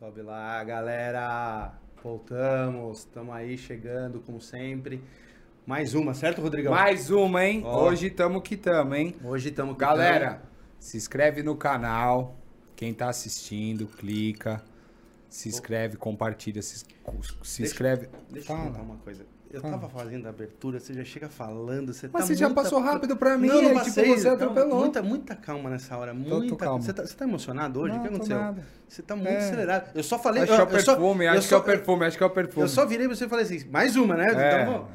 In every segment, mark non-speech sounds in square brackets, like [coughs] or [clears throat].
Sobe lá, galera. Voltamos, estamos aí chegando, como sempre. Mais uma, certo, Rodrigão? Mais uma, hein? Ó. Hoje tamo que tamo, hein? Hoje estamos Galera, se inscreve no canal. Quem tá assistindo, clica. Se inscreve, compartilha, se, se Deixa- inscreve. Deixa eu Fala. contar uma coisa. Eu Fala. tava fazendo a abertura, você já chega falando, você Mas tá você já muita- passou rápido pra mim, Não, não tipo, passei. você Calma, atropelou. Muita, muita calma nessa hora, muita calmo. Você tá, você tá emocionado hoje? Não, o que aconteceu? nada. Você tá muito É. acelerado. Eu só falei... Acho que é eu- o eu só- perfume, eu acho que é o perfume, acho que é o perfume. Eu só virei pra você e falei assim, mais uma, né? É. Então, vamos.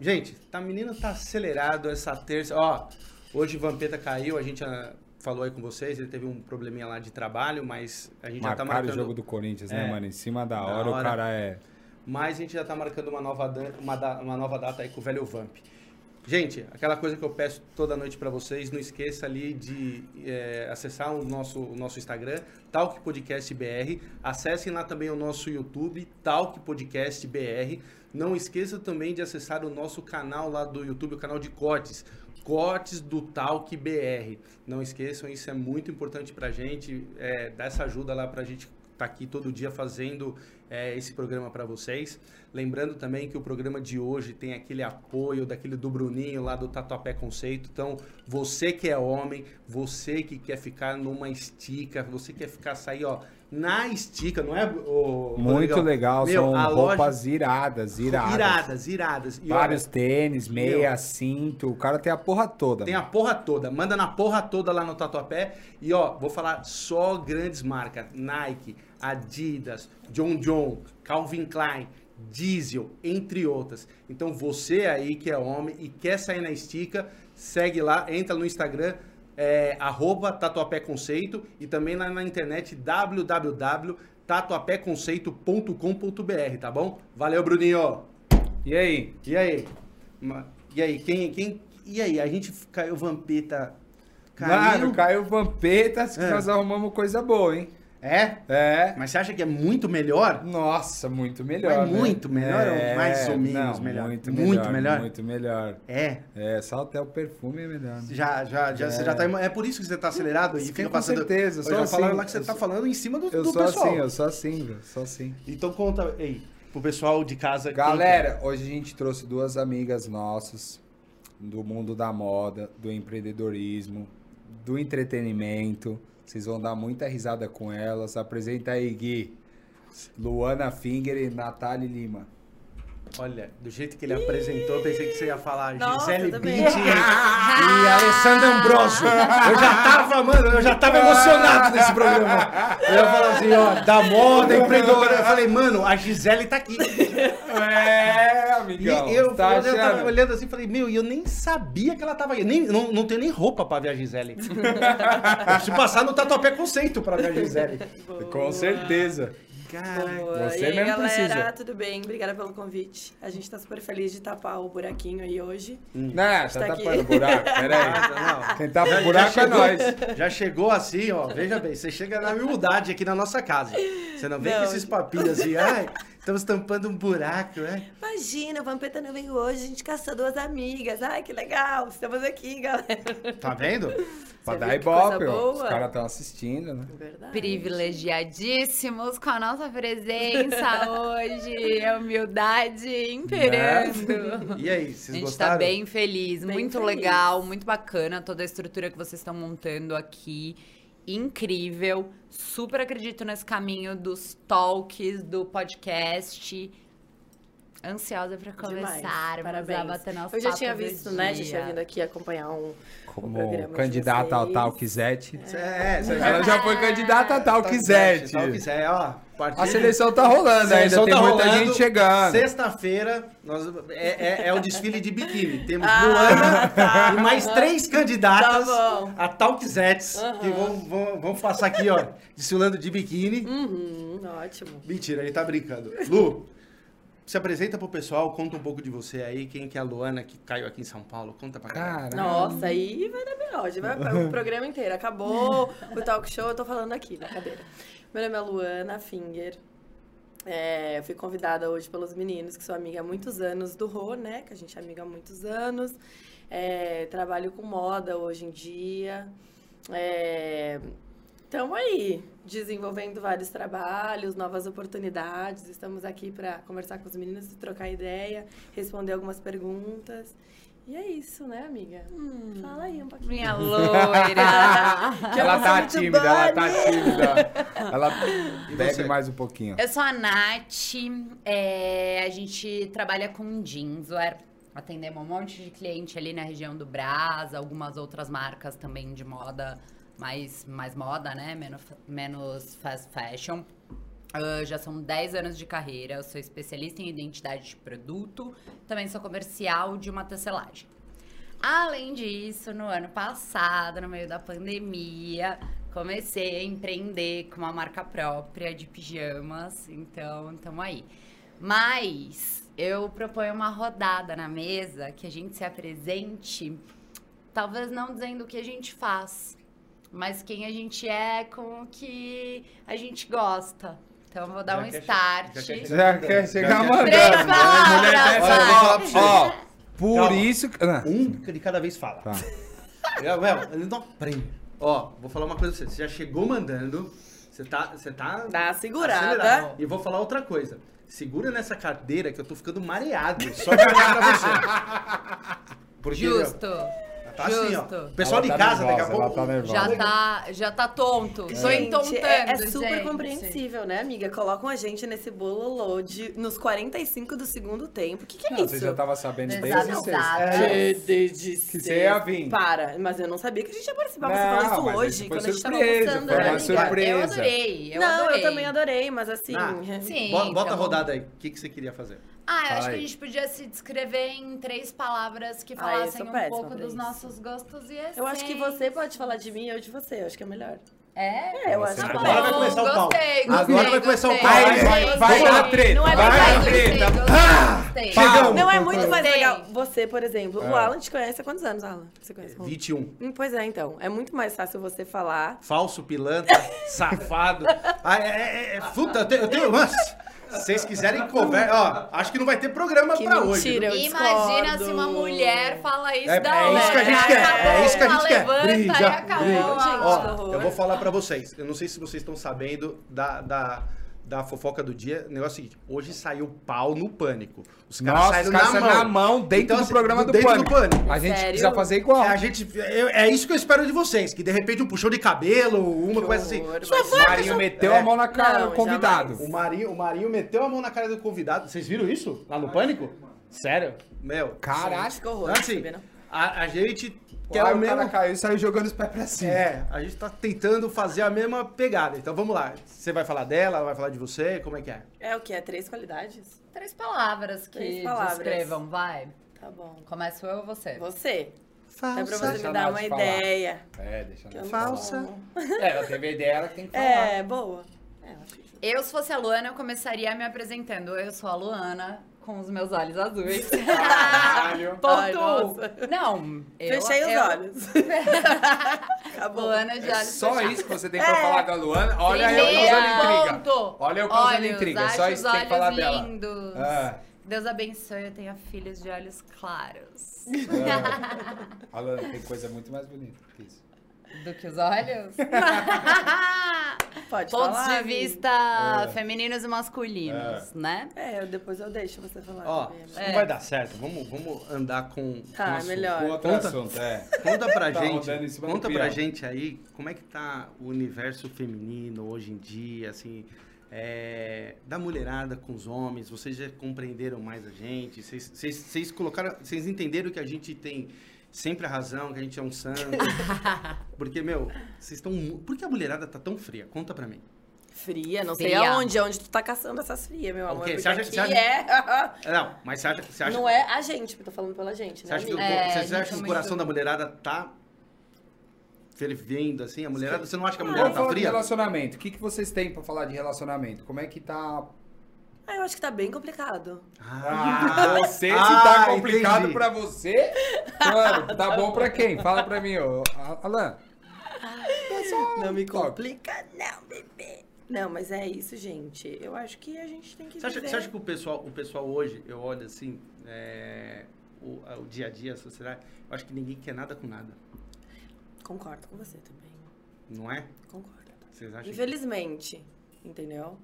Gente, tá, menino tá acelerado essa terça. Ó, hoje o Vampeta caiu, a gente ah, falou aí com vocês, ele teve um probleminha lá de trabalho, mas a gente já tá Marcaram marcando... o jogo do Corinthians, né, É. mano? Em cima da Da hora, hora. o cara é. Mas a gente já tá marcando uma nova, uma, da- uma nova data aí com o velho Vamp. Gente, aquela coisa que eu peço toda noite pra vocês, não esqueça ali de é, acessar o nosso, o nosso Instagram, Talk Podcast BR. Acessem lá também o nosso YouTube, Talk Podcast BR. Não esqueça também de acessar o nosso canal lá do YouTube, o canal de cortes. Cortes do Talk BR. Não esqueçam, isso é muito importante pra gente. É, dá essa ajuda lá pra gente estar aqui todo dia fazendo é, esse programa para vocês. Lembrando também que o programa de hoje tem aquele apoio daquele do Bruninho lá do Tatuapé Conceito. Então, você que é homem, você que quer ficar numa estica, você quer ficar sair, ó, na estica, não é? ô, Muito Rodrigão? legal, Meu, são a loja- roupas iradas, iradas. Iradas, iradas. E Vários olha, tênis, meia, Meu. cinto. O cara tem a porra toda. Tem a porra toda. Manda na porra toda lá no Tatuapé. E ó, vou falar só grandes marcas: Nike, Adidas, John John, Calvin Klein, Diesel, entre outras. Então você aí que é homem e quer sair na estica, segue lá, entra no Instagram. É, arroba Tatuapé Conceito e também lá na internet www.tatuapéconceito.com.br, tá bom? Valeu, Bruninho! E aí? E aí? E aí, quem, quem... E aí, a gente caiu Vampeta... Mano, caiu Vampetas que É. nós arrumamos coisa boa, hein? É? É. Mas você acha que é muito melhor? Nossa, muito melhor. Mas né? muito melhor ou É, mais ou menos não, melhor? Muito Muito melhor. melhor? Muito melhor. É. É, só até o perfume é melhor. né? Já, já, já, você já tá... É por isso que você tá acelerado e fica com passando... certeza, Eu sou já assim, falaram lá que você eu tá falando em cima do, Eu do sou pessoal. assim, eu sou assim, velho. Sou assim. Então conta aí, pro pessoal de casa... quem Galera, hoje a gente trouxe duas amigas nossas do mundo da moda, do empreendedorismo, do entretenimento. Vocês vão dar muita risada com elas. Apresenta aí, Gui. Luana Finger e Natália Lima. Olha, do jeito que ele apresentou, pensei que você ia falar Nossa, Gisele Bündchen [laughs] e Alessandra Ambrosio. Eu já tava, mano, eu já tava emocionado nesse programa. Eu ia falar assim, ó, da moda, empreendedora. Eu falei, mano, a Gisele tá aqui. [laughs] É, E amigão. eu, tá eu tava achando? olhando assim e falei, meu, e eu nem sabia que ela tava aí. Nem, não, não tenho nem roupa pra ver a Gisele. [laughs] eu preciso passar no Tatuapé Conceito pra ver a Gisele. Com certeza. Caralho. Boa. Você e aí, mesmo galera, precisa. tudo bem? Obrigada pelo convite. A gente tá super feliz de tapar o buraquinho aí hoje. Não, tá Tá tapando o buraco. Pera aí. [laughs] Não, Quem tapa o buraco é nós. Já chegou assim, ó. Veja bem, você chega na humildade aqui na nossa casa. Você não vem Não. com esses papinhos assim, ai, estamos tampando um buraco, né? Imagina, o Vampeta não veio hoje, a gente caçou duas amigas. Ai, que legal, estamos aqui, galera. Tá vendo? Pra dar ibope, ó. Os caras estão assistindo, né? Verdade. Privilegiadíssimos com a nossa presença hoje. É humildade imperando. E aí, A vocês gente gostaram? tá bem feliz, Bem muito feliz. legal, muito bacana toda a estrutura que vocês estão montando aqui. Incrível. Super acredito nesse caminho dos talks, do podcast. Ansiosa pra Demais. começar, Parabéns. a bater nosso Eu já tinha visto, né? Já tinha vindo aqui acompanhar um, um Como de candidata ao. Talkzete. É, você Ela já foi candidata a Talkzete. Talkzete, ó. A seleção tá rolando Seleção ainda, tem tá muita rolando. gente chegando. Sexta-feira, nós- é, é- é o desfile de biquíni. Temos Ah, Luana tá. e mais três candidatas Tá a Talkzetes, Aham. que vão, vão, vão passar aqui, ó, desfilando de biquíni. Uhum, ótimo. Mentira, ele tá brincando. Lu, se apresenta pro pessoal, conta um pouco de você aí, quem que é a Luana que caiu aqui em São Paulo, conta pra cá. Caralho. Nossa, aí vai dar melhor. Vai o programa inteiro. Acabou o talk show, eu tô falando aqui na cadeira. Meu nome é Luana Finger. É, eu fui convidada hoje pelos meninos, que sou amiga há muitos anos do Rô, né? Que a gente é amiga há muitos anos. É, trabalho com moda hoje em dia. É, Estamos aí, desenvolvendo vários trabalhos, novas oportunidades. Estamos aqui para conversar com os meninos, trocar ideia, responder algumas perguntas. E é isso, né, amiga? Fala aí um pouquinho. Minha [laughs] loira. Ela tá tímida, ela tá tímida. [laughs] Ela bebe mais um pouquinho. Eu sou a Nath, é, a gente trabalha com jeanswear, atendemos um monte de cliente ali na região do Brás, algumas outras marcas também de moda, mais, mais moda, né? Menos, menos fast fashion. Ah, já são 10 anos de carreira, eu sou especialista em identidade de produto, também sou comercial de uma tecelagem. Além disso, no ano passado, no meio da pandemia, comecei a empreender com uma marca própria de pijamas, então estamos aí. Mas eu proponho uma rodada na mesa que a gente se apresente, talvez não dizendo o que a gente faz, mas quem a gente é com o que a gente gosta. Então eu vou dar Já um quer che- start. já quer Já quer chegar quer- mandando. Três palavras, eu falar pra. Ó, por Calma. isso... que- Ah, Um de cada vez fala. Tá. [laughs] Eu, Mel, ele não aprende. Ó, vou falar uma coisa pra você. Você já chegou mandando. Você tá. Você tá. Dá uma segurada. acelerado. E vou falar outra coisa. Segura nessa cadeira que eu tô ficando mareado. Só de olhar pra você. Porque, meu, Justo. tá assim, ó. Justo. O pessoal Ela de tá casa, daqui a nervosa, ela pouco. tá nervosa. Já tá, já tá tonto. Tô Gente, entontando, é, é super gente. compreensível, né, amiga? Colocam a gente nesse bololô de, nos 45 do segundo tempo. O que, que é Não, isso? você já tava sabendo desde sexta. É, desde Que você ia vir. Para, mas eu não sabia que a gente ia participar. Você Não, falou mas isso hoje, quando a gente tava almoçando, foi né, uma amiga? surpresa. Eu adorei, eu não, adorei. eu também adorei, mas assim. Ah, Sim, Bo- Bota a rodada aí. O que, que você queria fazer? Ah, eu acho que a gente podia se descrever em três palavras que Ah, falassem sou um pouco dos isso. Nossos gostos e essências. Eu acho que você pode falar de mim e eu de você. Eu acho que é melhor. É? É, eu acho tá que bom. Agora vai começar o pau. Gostei, gostei, Agora vai começar o pau. Vai, vai, vai dar treta, Não é vai gostei, treta. gostei, Ah! Chegamos. Não é muito mais legal. Você, por exemplo, o É. Alan te conhece há quantos anos, Alan? Você conhece o 21. Hum, Pois é, então. É muito mais fácil você falar. Falso, pilantra, [laughs] safado. Ah, é, é, é, puta, eu tenho. Eu tenho se vocês quiserem conversa. Ó, acho que não vai ter programa Que pra hoje. mentira, viu? eu Imagina discordo. se uma mulher fala isso É- da é isso que a gente quer, é Acabou, isso que a gente uma quer. Levanta Briga, e acabou. briga. gente. Ó, eu vou falar pra vocês. Eu não sei se vocês estão sabendo da, da, da fofoca do dia. O negócio é o seguinte: hoje saiu pau no pânico. Os caras Nossa, saíram os caras na, mão. na mão dentro Então, do assim, programa do dentro Pânico. do Pânico. A gente Sério? precisa fazer igual. É, a gente, eu- é isso que eu espero de vocês, que de repente um puxão de cabelo, uma Que coisa assim. horror, Sua mas- vaca, Marinho sua- meteu É. a mão na cara Não, do convidado. jamais. O Marinho, o Marinho meteu a mão na cara do convidado. Vocês viram isso? Lá no Pânico? Sério? Meu. Caralho. Gente, que horror. Então, assim, não? A, a gente quer Aí o o cara mesmo... caiu e saiu jogando os pés pra cima. É, a gente tá tentando fazer a mesma pegada. Então vamos lá. Você vai falar dela, ela vai falar de você, como é que é? É o que? É três qualidades? Três palavras que Três palavras. descrevam, vai. Tá bom. Começo eu ou você? Você. É pra você Deixa me dar uma falar. ideia. É, deixa que eu Falsa. como. É, ela teve a ideia, ela tem que falar. É, boa. É, que... Eu, se fosse a Luana, eu começaria me apresentando. Eu sou a Luana, com os meus olhos azuis. [laughs] Caralho. Ponto Ai, nossa. Não, eu, Fechei os eu- olhos. [laughs] Acabou. Luana de É olhos só fechados. isso que você tem pra falar da Luana? Olha eu Primeiro causando intriga. ponto. Olha eu causando Olhos, intriga. Só isso que tem que falar olhos dela. lindos. Ah, Deus abençoe, eu tenho filhos de olhos claros. ah. [laughs] Alana, tem coisa muito mais bonita que isso. Do que os olhos? [laughs] Pode Pontos falar, de vista É. femininos e masculinos, né? É, eu- depois eu deixo você falar. Ó, também, amiga. não vai dar certo. Vamos, vamos andar com. Tá, com é melhor. Outro Conta- assunto, é. [laughs] Conta pra Tá gente, conta pra gente aí como é que tá o universo feminino hoje em dia, assim, é, da mulherada com os homens. Vocês já compreenderam mais a gente? Vocês, vocês, vocês colocaram, vocês entenderam que a gente tem sempre a razão, que a gente é um santo? [laughs] Porque meu, vocês estão, por que a mulherada tá tão fria? Conta pra mim. Fria, não sei Fria. aonde, aonde tu tá caçando essas frias, meu amor. Ok, porque você acha- aqui você acha- é... [laughs] Não, mas você acha, você acha, Não é a gente, eu tô falando pela gente, você né, acha que? É, você acha que é o coração da mulherada tá fervendo assim? A mulherada, você não acha que a Vamos mulherada tá falar de fria? relacionamento. O que, que vocês têm pra falar de relacionamento? Como é que tá... Ah, eu acho que tá bem complicado. Ah, você, se [laughs] Ah, tá complicado entendi. pra você, mano, tá bom pra quem? Fala pra mim, ô. Alan. Não me toque. complica, não, bebê. Não, mas é isso, gente. Eu acho que a gente tem que Você acha, você acha que o pessoal, o pessoal hoje, eu olho assim, é, o, o dia a dia, a sociedade, eu acho que ninguém quer nada com nada, Concordo com você também. não é? Concordo. Vocês acham que... Entendeu?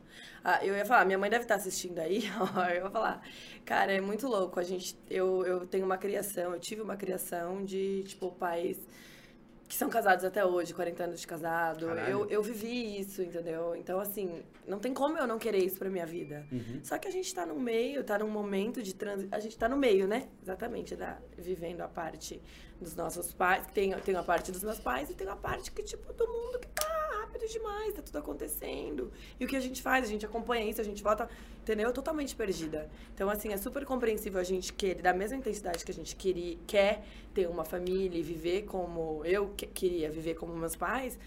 Ah, eu ia falar, minha mãe deve estar assistindo aí, [laughs] ó, eu ia falar, cara, é muito louco. A gente, eu, eu tenho uma criação, eu tive uma criação de, tipo, pais que são casados até hoje, 40 anos de casado. Caralho. Eu, eu vivi isso, entendeu? Então, assim, não tem como eu não querer isso pra minha vida. Uhum. Só que a gente tá no meio, tá num momento de transição. A gente tá no meio, né? Exatamente, da, vivendo a parte dos nossos pais. que Tem, tem a parte dos meus pais e tem a parte que, tipo, do mundo que tá rápido demais, tá tudo acontecendo. E o que a gente faz? A gente acompanha isso, a gente volta, entendeu? Totalmente perdida. Então, assim, é super compreensível a gente querer, da mesma intensidade que a gente queria, quer ter uma família e viver como eu que- queria viver como meus pais.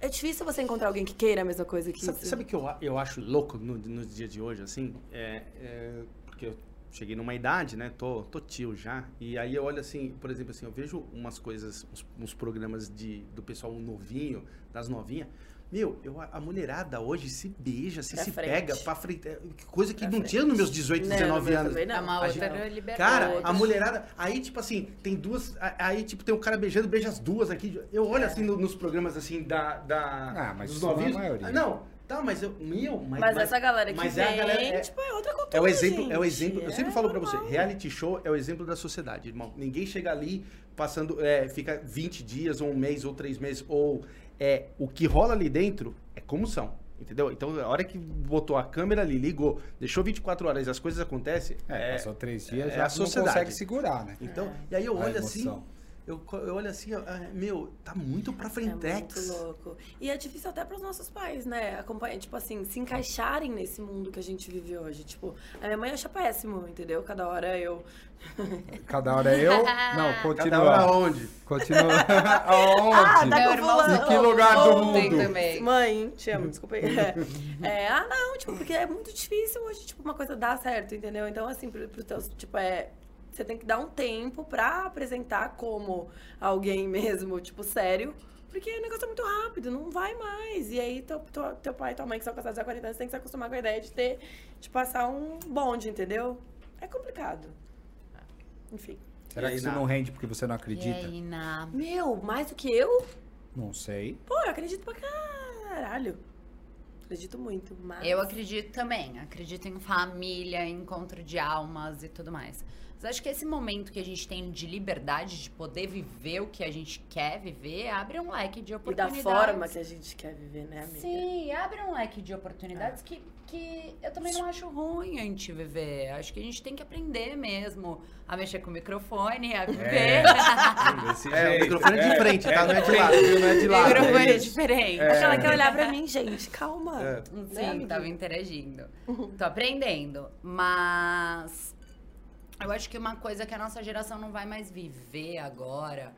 É difícil você encontrar alguém que queira a mesma coisa que Sabe, isso. sabe o que eu, eu acho louco no, nos dias de hoje, assim? É, é, porque eu cheguei numa idade, né? Tô, tô tio já. E aí eu olho assim, por exemplo, assim, eu vejo umas coisas, uns, uns programas de, do pessoal novinho, das novinhas. Meu, eu, a a mulherada hoje se beija, se, Pra se frente. pega pra frente. é, Coisa que Pra não frente. tinha nos meus 18, Não, 19 no meu anos. também não. É uma A gente- liberdade. Cara, a mulherada. Aí, tipo assim, tem duas. a- Aí, tipo, tem um cara beijando, beija as duas aqui. Eu olho assim no- nos programas assim da. da Ah, mas dos não é a novinhos. maioria. Ah, não, tá, mas eu. Meu, mas. Mas, essa galera que mas vem, é a galera- é- tipo, é outra cultura, É o exemplo, é o gente. exemplo. Eu sempre É falo pra você, normal. reality show é o exemplo da sociedade, irmão. Ninguém chega ali passando, é, fica 20 dias, ou um mês, ou três meses, ou é o que rola ali dentro é como são. Entendeu? Então, a hora que botou a câmera ali, ligou, deixou 24 horas e as coisas acontecem. É, passou três dias, é já a não sociedade. consegue segurar, né? Então, e aí eu olho assim. Eu, eu olho assim, ó, ah, meu, tá muito pra É frentex. muito louco. E é difícil até pros nossos pais, né? Acompanhar, tipo assim, se encaixarem nesse mundo que a gente vive hoje. Tipo, a minha mãe acha péssimo, entendeu? Cada hora eu. [laughs] Cada hora eu. Não, Cada continua. hora onde? Continua. [laughs] Ah, Aonde? tá Meu com irmão fulano. Em que lugar do Ontem mundo? também. Mãe, te amo, [laughs] desculpa aí. É. É, ah, não, tipo, porque é muito difícil hoje, tipo, uma coisa dar certo, entendeu? Então, assim, pro, pro teus, tipo, é. Você tem que dar um tempo pra apresentar como alguém [laughs] mesmo, tipo, sério. Porque o negócio é muito rápido, não vai mais. E aí, teu, teu, teu pai e tua mãe que são casados há 40 anos, tem que se acostumar com a ideia de ter, de passar um bonde, entendeu? É complicado. Enfim. Será E que isso não rende porque você não E acredita? aí, na... Meu, mais do que eu? Não sei. Pô, eu acredito pra caralho. Acredito muito, mas... Eu acredito também. Acredito em família, encontro de almas e tudo mais. Mas acho que esse momento que a gente tem de liberdade, de poder viver o que a gente quer viver, abre um leque de E da oportunidades. forma que a gente quer viver, né, amiga? Sim, abre um leque de oportunidades que, que eu também não acho ruim a gente viver. Acho que a gente tem que aprender mesmo a mexer com o microfone, a viver. [laughs] Desse É, o microfone é de frente, tá? Não é de lado? Não é de lado. microfone é é diferente. Aquela que olhar pra mim, gente, calma. É. Né, Sim, amiga? tava interagindo. Tô aprendendo. Mas eu acho que uma coisa que a nossa geração não vai mais viver agora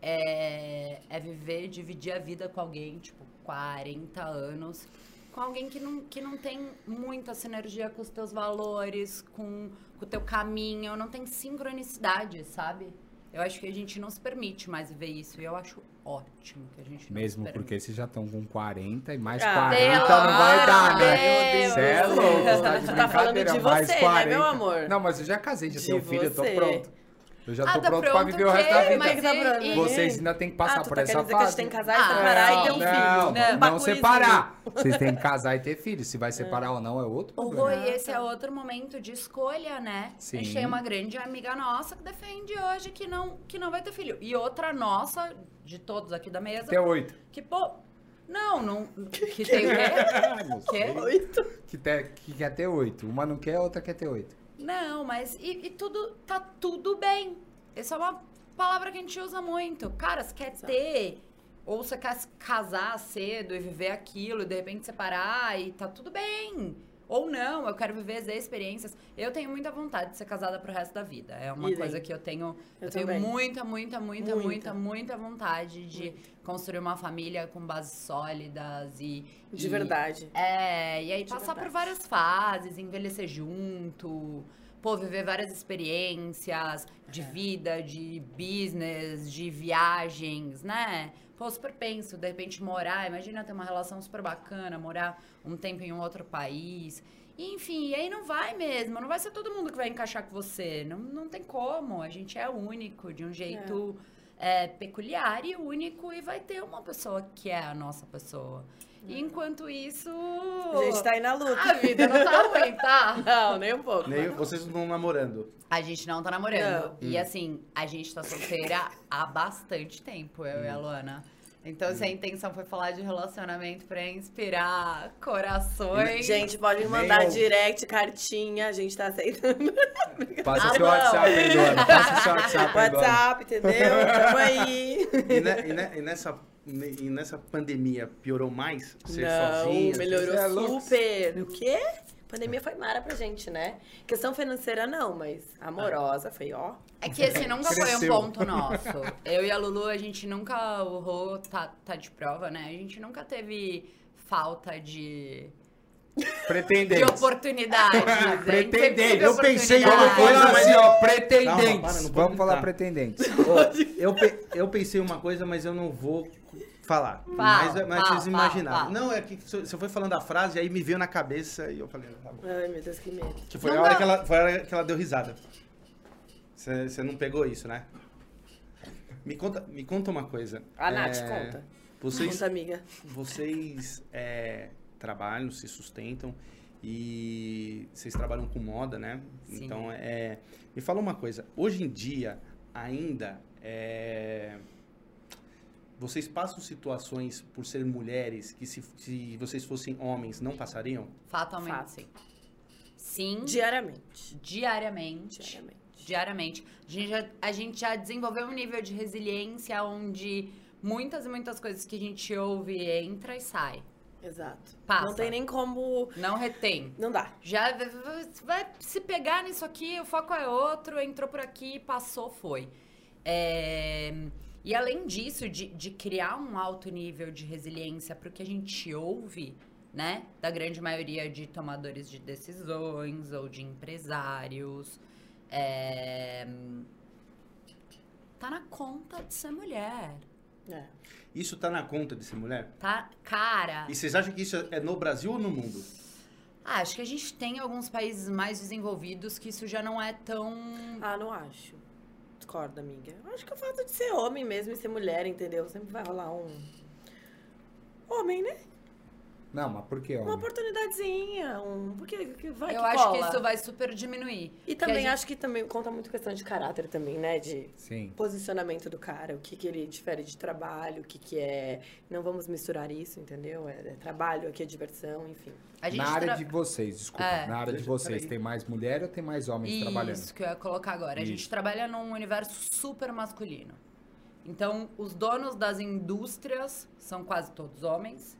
é, é viver, dividir a vida com alguém, tipo, 40 anos, com alguém que não, que não tem muita sinergia com os teus valores, com, com o teu caminho, não tem sincronicidade, sabe? Eu acho que a gente não se permite mais viver isso. E eu acho ótimo que a gente não Mesmo se permite. porque vocês já estão com 40 e mais Ah, 40 pelo não vai dar, né? Você é louco, você tá de Tá falando de mais você, né, 40. meu amor? Não, mas eu já casei, já De tenho filho, eu tô pronto. Eu já Ah, tô tá pronto pra pronto viver o resto da vida. Mas pronto. e- Vocês ainda tem que passar ah, tu por tá essa que a fase. gente tem que casar e Ah, separar e ter um não, filho. Não, Um não bagulhozinho. separar. [laughs] Vocês têm que casar e ter filho. Se vai separar ou não é outro O problema. Rui, esse é outro momento de escolha, né? Sim. A gente tem uma grande amiga nossa que defende hoje que não, que não vai ter filho. E outra nossa, de todos aqui da mesa, Até oito. que, pô. Não, não. Que tem o quê? Quê? Oito. Que, te- que quer ter oito. Uma não quer, a outra quer ter oito. Não, mas. E, e tudo. Tá tudo bem. Essa é uma palavra que a gente usa muito. Cara, você quer ter. Ou você quer se casar cedo e viver aquilo, e de repente separar e tá tudo bem. Ou não, eu quero viver as experiências. Eu tenho muita vontade de ser casada pro resto da vida. É uma Idem. coisa que eu tenho. Eu, Eu tenho muita, muita, muita, Muita. muita, muita vontade de construir uma família com bases sólidas e. De e- verdade. é, e aí De passar por verdade. várias fases, envelhecer junto, pô, viver várias experiências de É. vida, de business, de viagens, né? Pô, super penso, de repente morar, imagina ter uma relação super bacana, morar um tempo em um outro país. Enfim, e aí não vai mesmo, não vai ser todo mundo que vai encaixar com você, não, não tem como, a gente é único, de um jeito é, peculiar e único e vai ter uma pessoa que é a nossa pessoa. E enquanto isso. A gente tá aí na luta. A vida não tá ruim, tá? [laughs] Não, nem um pouco. Nem, vocês não estão namorando. A gente não tá namorando. Não. E assim, a gente tá solteira há bastante tempo, eu e a Luana. Então, se a intenção foi falar de relacionamento pra inspirar corações. Gente, pode me Nem mandar eu. direct, cartinha, a gente tá aceitando. [laughs] Passa Ah, seu não. WhatsApp, aí, Luana. Passa seu WhatsApp. WhatsApp, entendeu? Tamo aí. E, ne- e ne- e nessa, e nessa pandemia piorou mais? Ser Não, sozinha? melhorou é super. O quê? Pandemia foi mara pra gente, né? Questão financeira não, mas amorosa foi, ó. É que esse nunca foi um Cresceu. ponto nosso. Eu e a Lulu, a gente nunca. O Rô tá, tá de prova, né? A gente nunca teve falta de, de. A gente sempre teve Pretendentes. Eu pensei em uma coisa Mas- assim, ó, Calma, pretendentes. para, não pode Vamos falar pretendentes. Ó, eu, pe- eu pensei uma coisa, mas eu não vou falar. mas mas fala, vocês fala, imaginaram. fala. Não, é que você foi falando a frase, aí me veio na cabeça e eu falei, tá bom. Ai, meu Deus, que medo. Que foi Não a hora que ela, foi a hora que ela deu risada. Você você não pegou isso, né? Me conta, me conta uma coisa. A Nath, É, conta. Vocês, Conta, amiga. vocês é, trabalham, se sustentam e vocês trabalham com moda, né? Sim. Então, é, me fala uma coisa. Hoje em dia, ainda, é, vocês passam situações por ser mulheres que se, se vocês fossem homens não passariam? Fatalmente, Fato. sim. Sim, Diariamente. diariamente. Diariamente. Diariamente. A gente, já, a gente já desenvolveu um nível de resiliência onde muitas e muitas coisas que a gente ouve entra e sai. Exato. Passa. Não tem nem como. Não retém. Não dá. Já vai se pegar nisso aqui, o foco é outro, entrou por aqui, passou, foi. É, E além disso, de, de criar um alto nível de resiliência para o que a gente ouve, né? Da grande maioria de tomadores de decisões ou de empresários. é, Tá na conta de ser mulher. É. Isso tá na conta de ser mulher? Tá, cara. E vocês acham que isso é no Brasil ou no mundo? Ah, acho que a gente tem alguns países mais desenvolvidos que isso já não é tão. Ah, não acho. Discordo, amiga. Acho que o fato de ser homem mesmo e ser mulher, entendeu? Sempre vai rolar um. Homem, né? Não, mas por que, Uma homem? oportunidadezinha, um. Porque que vai Eu que acho cola. que isso vai super diminuir. E também gente- acho que também conta muito questão de caráter também, né? De Sim. posicionamento do cara, o que, que ele difere de trabalho, o que, que é. Não vamos misturar isso, entendeu? É, é trabalho, aqui é diversão, enfim. A gente Na área tra- de vocês, desculpa. É. Na área de vocês, tem mais mulher ou tem mais homens trabalhando? Isso que eu ia colocar agora. A gente Isso. trabalha num universo super masculino. Então, os donos das indústrias são quase todos homens.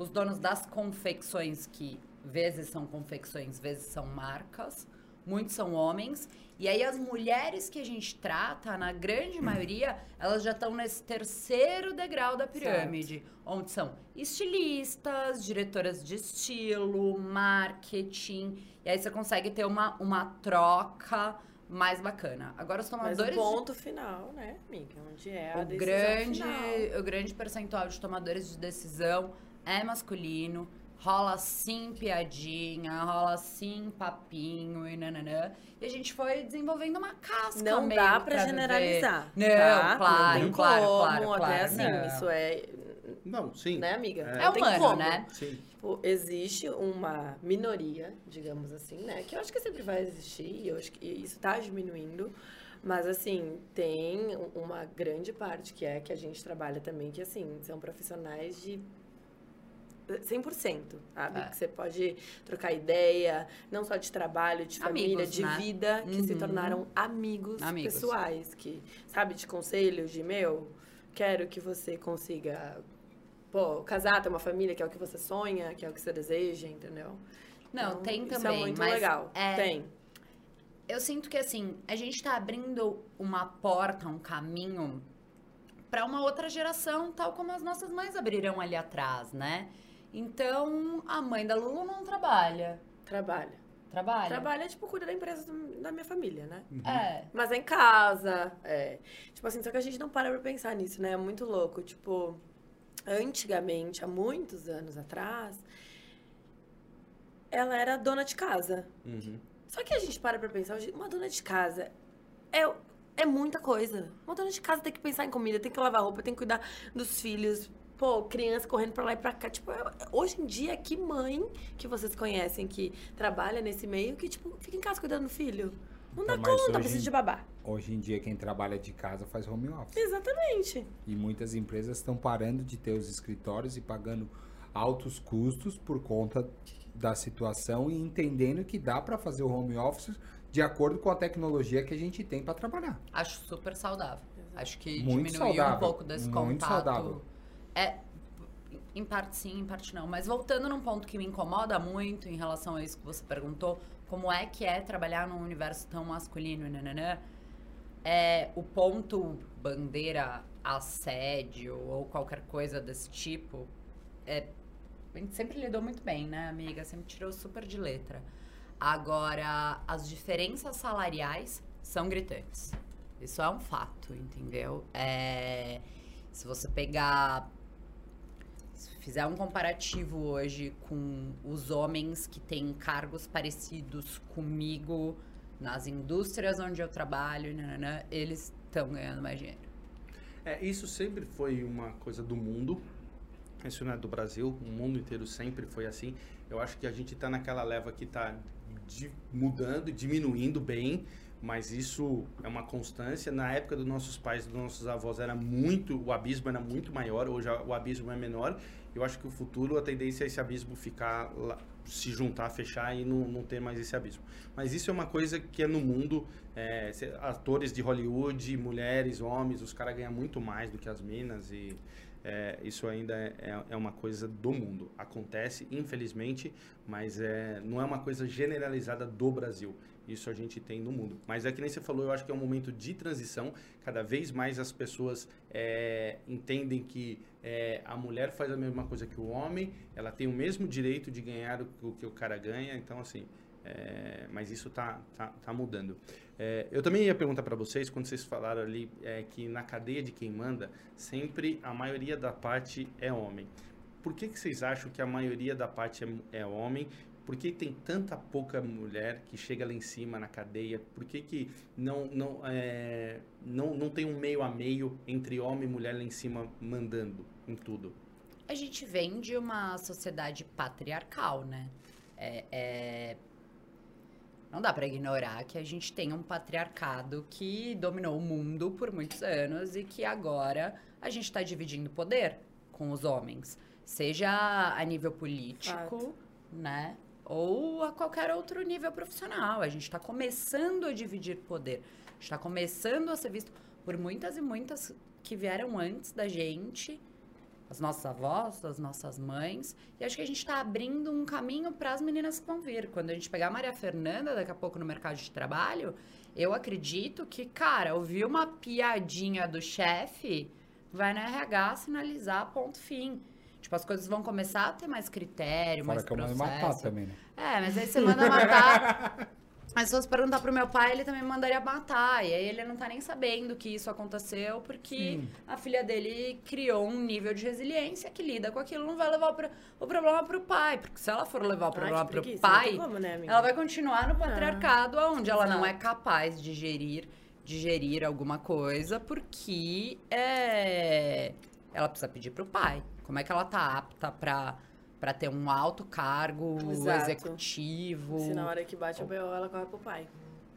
Os donos das confecções, que vezes são confecções, vezes são marcas, muitos são homens. E aí, as mulheres que a gente trata, na grande [clears throat] maioria, elas já estão nesse terceiro degrau da pirâmide, onde são estilistas, diretoras de estilo, marketing. E aí, você consegue ter uma, uma troca mais bacana. Agora, os Mas o tomadores. de- ponto final, né, amiga? Onde é a o decisão grande, final. o grande percentual de tomadores de decisão é masculino. Rola sim piadinha, rola sim papinho e nananã. E a gente foi desenvolvendo uma casca Não meio dá pra viver. generalizar. Não, tá? claro, não claro, como, claro, até claro, assim, não. isso é. Não, sim. Né, amiga? É. É humano, como. né? Sim. Tipo, existe uma minoria, digamos assim, né? Que eu acho que sempre vai existir, e eu acho que isso tá diminuindo. Mas, assim, tem um- uma grande parte que é que a gente trabalha também, que, assim, são profissionais de 100%, sabe? É. Que você pode trocar ideia, não só de trabalho, de família, Amigos, de né? vida, que se Uhum. tornaram amigos, Amigos. pessoais, que, sabe, de conselhos, de, meu, quero que você consiga, pô, casar, ter uma família, que é o que você sonha, que é o que você deseja, entendeu? Não, Então, tem isso também, é muito mas legal. é- Tem. Eu sinto que assim, a gente tá abrindo uma porta, um caminho para uma outra geração, tal como as nossas mães abriram ali atrás, né? Então, a mãe da Lulu não trabalha. Trabalha. Trabalha? Trabalha, tipo, cuida da empresa do- da minha família, né? É. Mas é em casa, é. Tipo assim, só que a gente não para pra pensar nisso, né? É muito louco. Tipo, antigamente, há muitos anos atrás, ela era dona de casa. Uhum. Só que a gente para pra pensar, uma dona de casa é, É muita coisa. Uma dona de casa tem que pensar em comida, tem que lavar roupa, tem que cuidar dos filhos. Pô, criança correndo pra lá e pra cá. Tipo, eu- hoje em dia, que mãe que vocês conhecem que trabalha nesse meio que, tipo, fica em casa cuidando do filho? Não dá Então, mas conta, hoje precisa em- de babá. Hoje em dia, quem trabalha de casa faz home office. Exatamente. E muitas empresas estão parando de ter os escritórios e pagando altos custos por conta da situação e entendendo que dá para fazer o home office de acordo com a tecnologia que a gente tem para trabalhar. Acho super saudável. Acho que Muito diminuiu saudável, um pouco desse muito contato. saudável. É, em parte sim, em parte não. Mas voltando num ponto que me incomoda muito em relação a isso que você perguntou, como é que é trabalhar num universo tão masculino nananã, é o ponto bandeira assédio ou qualquer coisa desse tipo, é, a gente sempre lidou muito bem, né, amiga? Sempre tirou super de letra. Agora, as diferenças salariais são gritantes. Isso é um fato, entendeu? É, se você pegar. Fizer um comparativo hoje com os homens que têm cargos parecidos comigo nas indústrias onde eu trabalho, nananã, eles estão ganhando mais dinheiro. É, isso sempre foi uma coisa do mundo. Isso não é do Brasil, o mundo inteiro sempre foi assim. Eu acho que a gente está naquela leva que está mudando, diminuindo bem, mas isso é uma constância. Na época dos nossos pais, dos nossos avós, era muito, o abismo era muito maior, hoje o abismo é menor. Eu acho que o futuro, a tendência é esse abismo ficar lá, se juntar, fechar e não, não ter mais esse abismo. Mas isso é uma coisa que é no mundo, é, atores de Hollywood, mulheres, homens, os caras ganham muito mais do que as minas e é, isso ainda é, é- é uma coisa do mundo. Acontece, infelizmente, mas é, não é uma coisa generalizada do Brasil. Isso a gente tem no mundo. Mas é que nem você falou, eu acho que é um momento de transição. Cada vez mais as pessoas é, entendem que é, a mulher faz a mesma coisa que o homem, ela tem o mesmo direito de ganhar o, que o cara ganha. Então, assim, é, mas isso tá, tá, tá mudando. É, eu também ia perguntar para vocês, quando vocês falaram ali é, que na cadeia de quem manda, sempre a maioria da parte é homem. Por que, que vocês acham que a maioria da parte é, é homem? Por que tem tanta pouca mulher que chega lá em cima na cadeia? Por que, que não, não, é, não, não tem um meio a meio entre homem e mulher lá em cima mandando em tudo? A gente vem de uma sociedade patriarcal, né? É, é- Não dá pra ignorar que a gente tem um patriarcado que dominou o mundo por muitos anos e que agora a gente tá dividindo poder com os homens. Seja a nível político, né? Ou a qualquer outro nível profissional. A gente tá começando a dividir poder. A gente tá começando a ser visto por muitas e muitas que vieram antes da gente as nossas avós, as nossas mães. E acho que a gente está abrindo um caminho para as meninas que vão vir. Quando a gente pegar a Maria Fernanda daqui a pouco no mercado de trabalho, eu acredito que, cara, ouvir uma piadinha do chefe vai na RH sinalizar ponto fim. Tipo, as coisas vão começar a ter mais critério, Fora mais que eu mando processo. matar também, né? É, mas aí você manda matar. [laughs] Mas se fosse perguntar pro meu pai, ele também mandaria matar. E aí ele não tá nem sabendo que isso aconteceu, porque a filha dele criou um nível de resiliência que lida com aquilo, não vai levar o, pro- o problema pro pai. Porque se ela for levar o Ai, problema que pro preguiça, pai, tem como, né, amiga? ela vai continuar no patriarcado, onde ela não é capaz de gerir, digerir alguma coisa, porque é, ela precisa pedir pro pai. Como é que ela tá apta pra, pra ter um alto cargo Exato. executivo? Se na hora que bate o B.O., ela corre pro pai.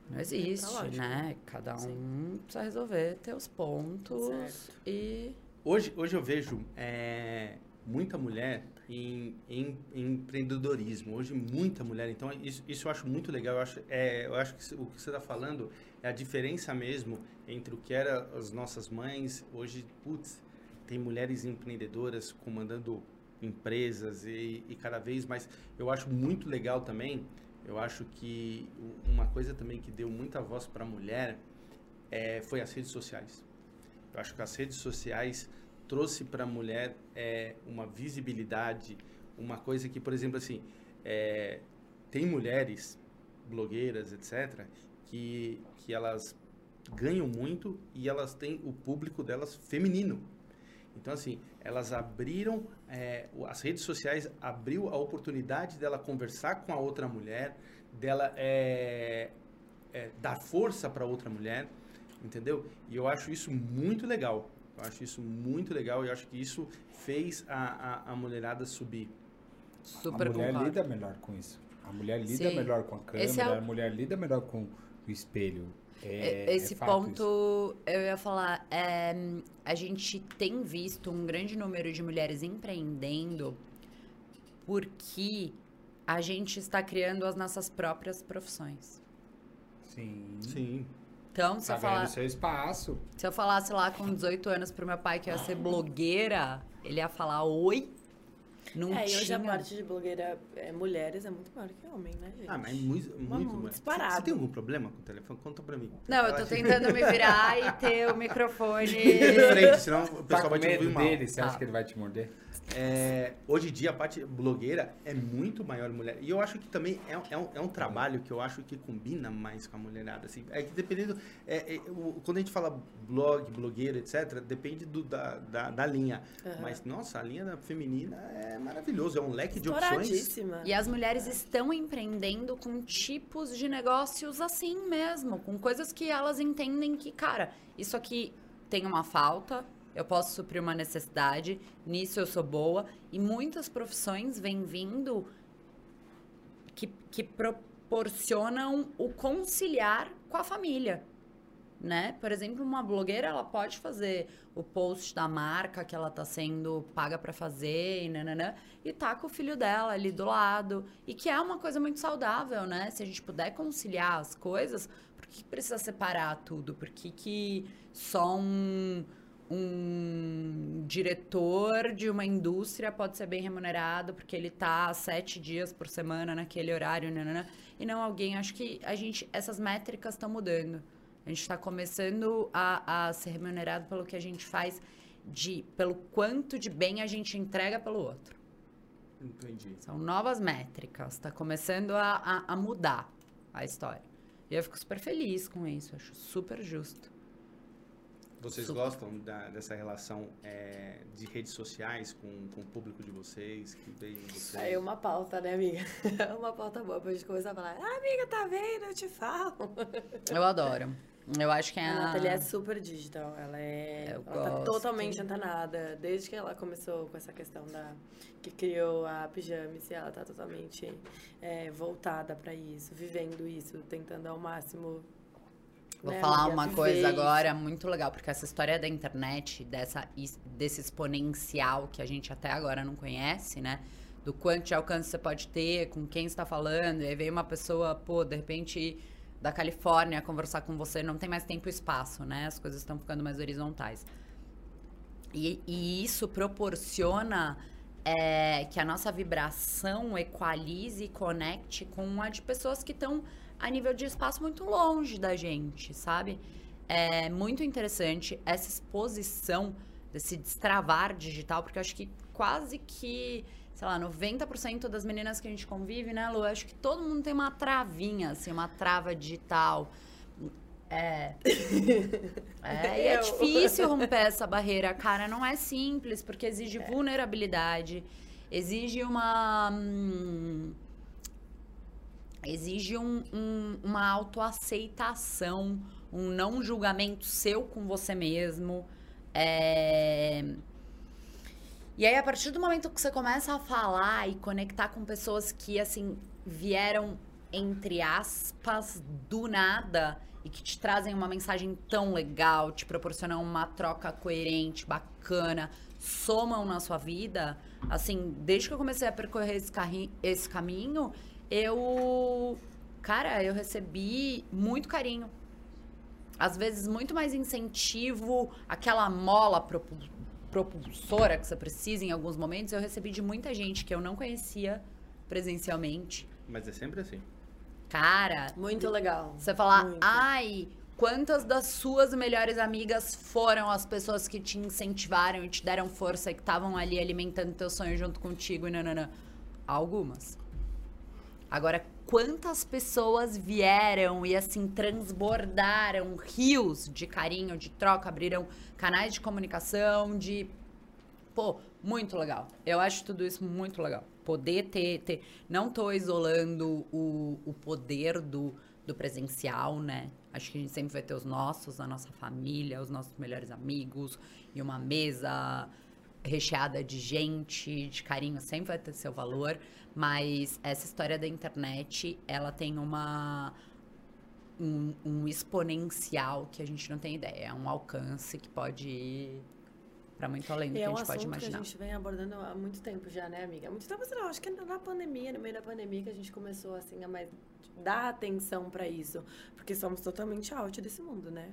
Não existe, Tá lógico. né? Cada um Sim. precisa resolver teus pontos Certo. e Hoje, hoje eu vejo é, muita mulher em, em- em empreendedorismo. Hoje, muita mulher. Então, isso, isso eu acho muito legal. Eu acho, é, eu acho que o que você está falando é a diferença mesmo entre o que era as nossas mães. Hoje, putz, tem mulheres empreendedoras comandando empresas e, e cada vez mais. Eu acho muito legal também. Eu acho que uma coisa também que deu muita voz para a mulher é, foi as redes sociais. Eu acho que as redes sociais trouxe para a mulher é, uma visibilidade, uma coisa que, por exemplo, assim, é, tem mulheres blogueiras, etc., que, que elas ganham muito e elas têm o público delas feminino. Então, assim, elas abriram, é, as redes sociais abriu a oportunidade dela conversar com a outra mulher, dela é, é, dar força para outra mulher. entendeu? E eu acho isso muito legal. Eu acho isso muito legal e eu acho que isso fez a, a, a mulherada subir. Super a mulher concordo. lida melhor com isso. A mulher lida Sim. melhor com a Esse câmera, é o- a mulher lida melhor com o espelho. É, Esse é fato isso. ponto, eu ia falar, é, a gente tem visto um grande número de mulheres empreendendo porque a gente está criando as nossas próprias profissões. Sim. Sim. Então, se Tá eu, falar, seu espaço. se eu falasse lá com 18 anos pro meu pai que eu ia ser blogueira, ele ia falar, oi? Não É, tinha. hoje a parte de blogueira é, mulheres é muito maior que homem, né, gente? Ah, mas muito, muito. Vamos, Você- disparado. Você tem algum problema com o telefone? Conta pra mim. Não, eu tô tentando me virar e ter o microfone... [laughs] de frente, senão o Tá pessoal com vai te medo ouvir mal. dele? Você Tá. acha que ele vai te morder? É, hoje em dia a parte blogueira é muito maior mulher. E eu acho que também é, é um, é um trabalho que eu acho que combina mais com a mulherada. Assim. É que dependendo. é- é, o- quando a gente fala blog, blogueira, etc., depende do, da, da, da linha. Aham. Mas, nossa, a linha da feminina é maravilhoso. É um leque de opções. E as mulheres estão empreendendo com tipos de negócios assim mesmo, com coisas que elas entendem que, cara, isso aqui tem uma falta, eu posso suprir uma necessidade, nisso eu sou boa. E muitas profissões vêm vindo que, que proporcionam o conciliar com a família. Né? Por exemplo, uma blogueira ela pode fazer o post da marca que ela tá sendo paga para fazer e nananã, e tá com o filho dela ali do lado. E que é uma coisa muito saudável, né? Se a gente puder conciliar as coisas, por que precisa separar tudo? Por que, que só um, um diretor de uma indústria pode ser bem remunerado porque ele tá sete dias por semana naquele horário, nananã, e não alguém? Acho que a gente, essas métricas estão mudando. A gente está começando a, a ser remunerado pelo que a gente faz, de, pelo quanto de bem a gente entrega pelo outro. Entendi. São novas métricas, está começando a, a, a mudar a história. E eu fico super feliz com isso, acho super justo. Vocês Super. gostam da- dessa relação é, de redes sociais com, com o público de vocês, que veio em vocês? Aí uma pauta, né, amiga? [laughs] uma pauta boa pra gente começar a falar. Ah, amiga, tá vendo? Eu te falo. [laughs] Eu adoro. Eu acho que é A a... Nathalie é super digital. Ela é. Eu ela tá gosto. totalmente antenada. Desde que ela começou com essa questão da. que criou a Pijames, ela tá totalmente é, voltada pra isso, vivendo isso, tentando ao máximo. Vou né, falar uma coisa agora muito legal, porque essa história da internet, dessa, desse exponencial que a gente até agora não conhece, né? Do quanto de alcance você pode ter, com quem você tá falando, e aí veio uma pessoa, pô, de repente da Califórnia conversar com você, não tem mais tempo e espaço, né? As coisas estão ficando mais horizontais. E, e isso proporciona é, que a nossa vibração equalize e conecte com a de pessoas que estão a nível de espaço muito longe da gente, sabe? É muito interessante essa exposição desse destravar digital, porque eu acho que quase que, sei lá, 90% das meninas que a gente convive, né, Lu? Eu acho que todo mundo tem uma travinha, assim, uma trava digital. É. [laughs] É, e é difícil romper essa barreira, cara. Não é simples, porque exige vulnerabilidade, exige uma. hum, exige um- um- uma autoaceitação, um não julgamento seu com você mesmo. É, E aí, a partir do momento que você começa a falar e conectar com pessoas que, assim, vieram, entre aspas, do nada e que te trazem uma mensagem tão legal, te proporcionam uma troca coerente, bacana, somam na sua vida, assim, desde que eu comecei a percorrer esse, esse caminho, eu. Cara, eu recebi muito carinho. Às vezes, muito mais incentivo, aquela mola propu- propulsora que você precisa em alguns momentos, eu recebi de muita gente que eu não conhecia presencialmente. Mas é sempre assim. Cara, Muito legal. você falar, Muito. ai, quantas das suas melhores amigas foram as pessoas que te incentivaram e te deram força e que estavam ali alimentando teu sonho junto contigo e nananã? Algumas. Agora, quantas pessoas vieram e assim transbordaram rios de carinho, de troca, abriram canais de comunicação, de Pô, muito legal. Eu acho tudo isso muito legal. Poder ter. ter... Não tô isolando o, o poder do, do presencial, né? Acho que a gente sempre vai ter os nossos, a nossa família, os nossos melhores amigos e uma mesa recheada de gente, de carinho, sempre vai ter seu valor, mas essa história da internet, ela tem uma um, um exponencial que a gente não tem ideia, é um alcance que pode ir para muito além do E que é a um gente pode assunto que a imaginar. gente vem abordando há muito tempo já, né, amiga? Há muito tempo, sei lá, acho que na pandemia, no meio da pandemia, que a gente começou, assim, a mais dar atenção pra isso. Porque somos totalmente out desse mundo, né?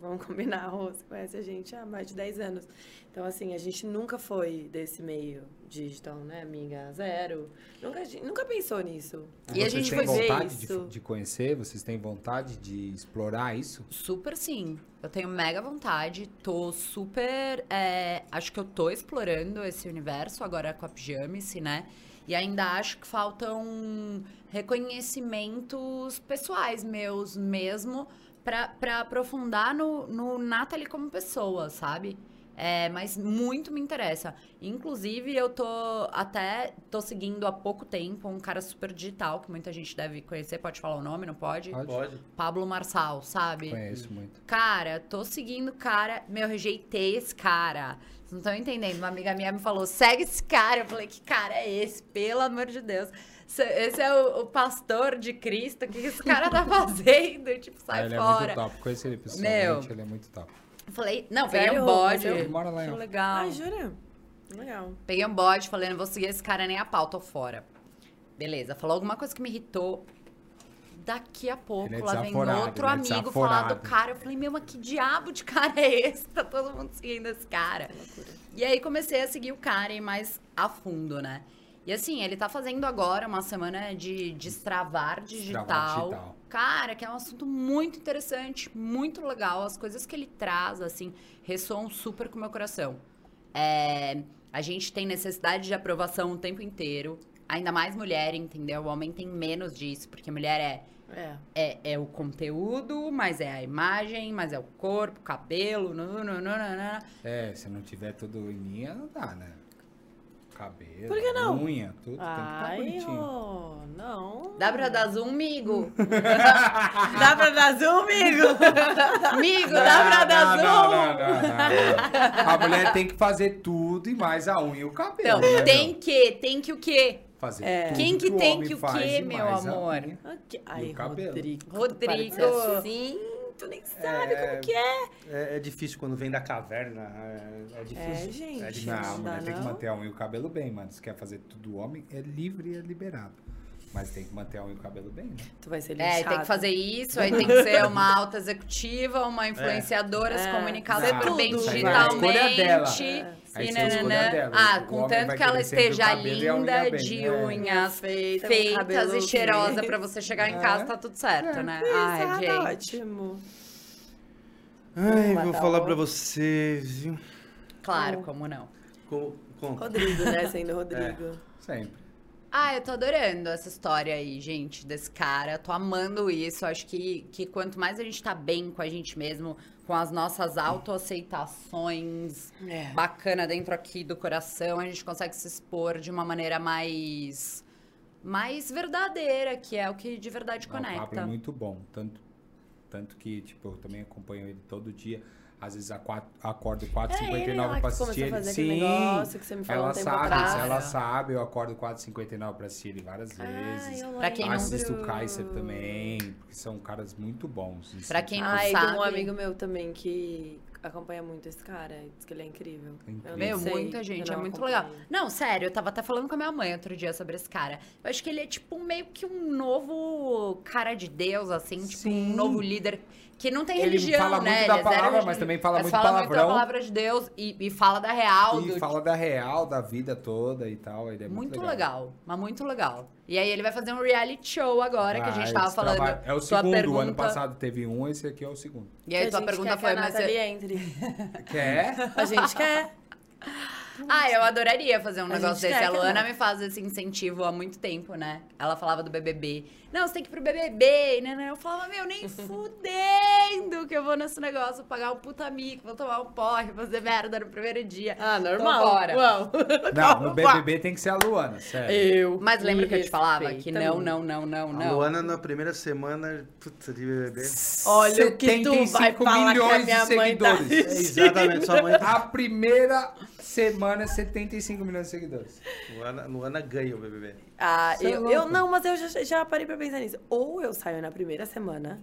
Vamos combinar, você conhece a gente há mais de 10 anos. Então, assim, a gente nunca foi desse meio digital, né, amiga? Zero. Nunca, nunca pensou nisso. E a gente têm foi ver vontade de, de conhecer? Vocês têm vontade de explorar isso? Super sim. Eu tenho mega vontade. Tô super. é, acho que eu tô explorando esse universo agora com a Pijamice, né? E ainda acho que faltam reconhecimentos pessoais meus mesmo pra, pra aprofundar no, no Nathalie como pessoa, sabe? É, mas muito me interessa. Inclusive, eu tô até tô seguindo há pouco tempo um cara super digital que muita gente deve conhecer. Pode falar o nome, não pode? Pode. Pode. Pablo Marçal, sabe? Conheço muito. Cara, tô seguindo o cara. Meu, rejeitei esse cara. Não estão entendendo. Uma amiga minha me falou: segue esse cara. Eu falei: que cara é esse? Pelo amor de Deus. Esse- é o, o pastor de Cristo. O que esse cara tá [laughs] fazendo? Tipo, sai ele é fora. muito top. Conheci ele pessoalmente, Meu. ele é muito top. Eu falei: não, peguei um bode. Ele mora lá em legal. Ai, jura? Legal. Peguei um bode, falei: não vou seguir esse cara nem a pau, tô fora. Beleza, falou alguma coisa que me irritou. Daqui a pouco, é lá vem outro é amigo falar do cara. Eu falei, meu, mas que diabo de cara é esse? Tá todo mundo seguindo esse cara. E aí comecei a seguir o cara e ir mais a fundo, né? E assim, ele tá fazendo agora uma semana de destravar digital. Destravar digital. Cara, que é um assunto muito interessante, muito legal. As coisas que ele traz, assim, ressoam super com o meu coração. É, a gente tem necessidade de aprovação o tempo inteiro. Ainda mais mulher, entendeu? O homem tem menos disso, porque mulher é É. é, é o conteúdo, mas é a imagem, mas é o corpo, cabelo, nananana. É, se não tiver tudo em linha, não dá, né? Cabelo, Por que não? unha, tudo tem que estar Ai, bonitinho. Rô, não. Dá pra dar zoom, migo? [laughs] Dá pra dar zoom, amigo? migo, dá pra dar não, zoom? não, não, não, não. A mulher tem que fazer tudo e mais a unha e o cabelo. Então, né, tem meu? que, tem que o quê? Fazer É. tudo Quem que o tem que o quê, meu amor? unha. Ok. Ai, o cabelo. Rodrigo. tu Rodrigo. assim, tu nem sabe como que é. É, é difícil quando vem da caverna. É, é difícil. É, gente. É difícil. Não, Não mulher dá, tem que não? manter a unha e o cabelo bem, mano. Se quer fazer tudo homem, é livre e é liberado. Mas tem que manter a unha e o cabelo bem, né? Tu vai ser É, lixado. tem que fazer isso, aí tem que ser uma [laughs] alta executiva, uma influenciadora, se É. comunicar super bem isso aí é a digitalmente. escolha dela. É. Aí E você escolhe nananã. a dela. Ah, O com homem tanto vai que ela esteja unha linda, bem, de é. unhas Feita, feitas e cheirosa pra você [laughs] chegar em É. casa, tá tudo certo, né? Ai, Ah, gente. tá ótimo. Ai, vou falar o- pra vocês, viu? Claro, como não? Com, com- Rodrigo, né? Sendo [laughs] Rodrigo. Sempre. Ah, eu tô adorando essa história aí, gente, desse cara. Tô amando isso. Acho que, que quanto mais a gente tá bem com a gente mesmo, com as nossas autoaceitações É. bacana dentro aqui do coração, a gente consegue se expor de uma maneira mais mais verdadeira, que é o que de verdade papo é conecta. muito bom. Tanto, tanto que, tipo, eu também acompanho ele todo dia. Às vezes acordo 4h59 É ele lá pra que assistir ele. Sim, ela um sabe, atrás. ela sabe. Eu acordo 4h59 pra assistir ele várias Ai, vezes. eu Pra quem não- Assisto o lembro. Kaiser também, porque são caras muito bons. Pra quem não Ai, sabe. tem um amigo meu também que acompanha muito esse cara. Diz que ele é incrível. Incrível. Eu Meu, muita gente, é muito acompanho. legal. Não, sério, eu tava até falando com a minha mãe outro dia sobre esse cara. Eu acho que ele é tipo meio que um novo cara de Deus, assim, tipo Sim. um novo líder. Que não tem Ele religião, fala né? muito Ele da é zero palavra, mas também fala mas muito fala muito palavrão. da palavra de Deus e, e fala da real. E do- fala da real, da vida toda e tal. Ele é muito, Muito legal. mas muito legal. E aí ele vai fazer um reality show agora, que a gente Vai, tava falando. trabalho- É o segundo, pergunta... o ano passado teve um, esse aqui é o segundo. E aí Que a tua pergunta foi, mas você... entre. Quer? A gente quer. Ah, eu adoraria fazer um A negócio desse. A Luana não. me faz esse incentivo há muito tempo, né? Ela falava do BBB. Não, você tem que ir pro BBB. Né, né? Eu falava, meu, nem [laughs] fudendo que eu vou nesse negócio pagar um puta mico, vou tomar um porre, fazer merda no primeiro dia. Ah, Tô normal. Uau. Não, [laughs] no BBB tem que ser a Luana, sério. Eu. Mas lembra que eu te falava que não, muito. não, não, não, A não. Luana na primeira semana puta, de BBB. Olha o que tu vai 75 falar que a milhões minha de mãe tá seguidores. É, exatamente, sua mãe. A primeira semana, 75 milhões de seguidores. Luana, Luana ganha o BBB. Ah, Você é eu, eu não, mas eu já, já parei pra pensar nisso. Ou eu saio na primeira semana,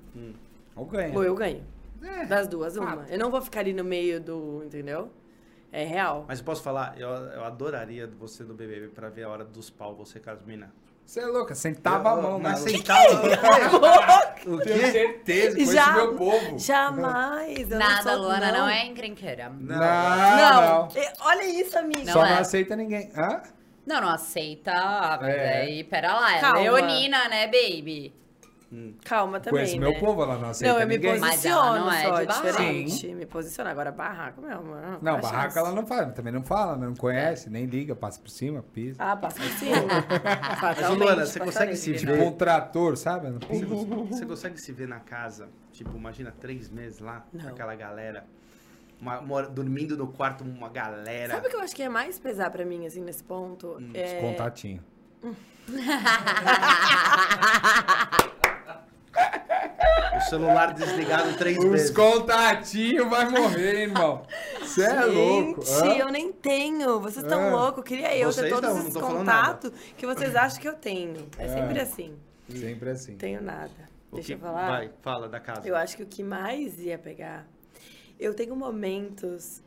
Ou ganha. ou eu ganho. É. Das duas, uma. Ah. Eu não vou ficar ali no meio do. Entendeu? É real. Mas eu posso falar, eu, eu adoraria você no BBB pra ver a hora dos pau, você com as minas. Você é louca, sentava a mão, mas mas sentava. o Tenho certeza, conheço Já- meu povo. Jamais. eu não Nada, sou- Luana não, é encrenqueira. Não, Não. não. E- Olha isso, amiga. Não Só é. não aceita ninguém. Hã? Não, não aceita. É. aí, pera lá, é Calma. leonina, né, baby? Calma também, Conheço né? meu povo, ela não aceita Não, eu me ninguém. Mas ela posiciono não é só, de barraco. diferente. Me posiciono. Agora barraco, meu amor. Não, barraca chance? ela não fala, também não fala, não conhece, nem liga, passa por cima, pisa. Ah, passa por cima. [laughs] Mas, Luana, você consegue se tipo ver? um trator, sabe? Você, você consegue se ver na casa? Tipo, imagina três meses lá, com Não. aquela galera. uma- mora- dormindo no quarto uma galera. Sabe o que eu acho que é mais pesar pra mim, assim, nesse ponto? Os é... contatinhos. [laughs] [laughs] O celular desligado três Os meses. contatinhos vai morrer, irmão. Você é louco. Gente, eu nem tenho. Vocês estão Ah. loucos. Queria eu ter Vocês todos não, esses contatos que vocês acham que eu tenho. É sempre Ah. assim. Sempre assim. Não tenho nada. O Deixa que- eu falar. Vai, fala da casa. Eu acho que o que mais ia pegar. Eu tenho momentos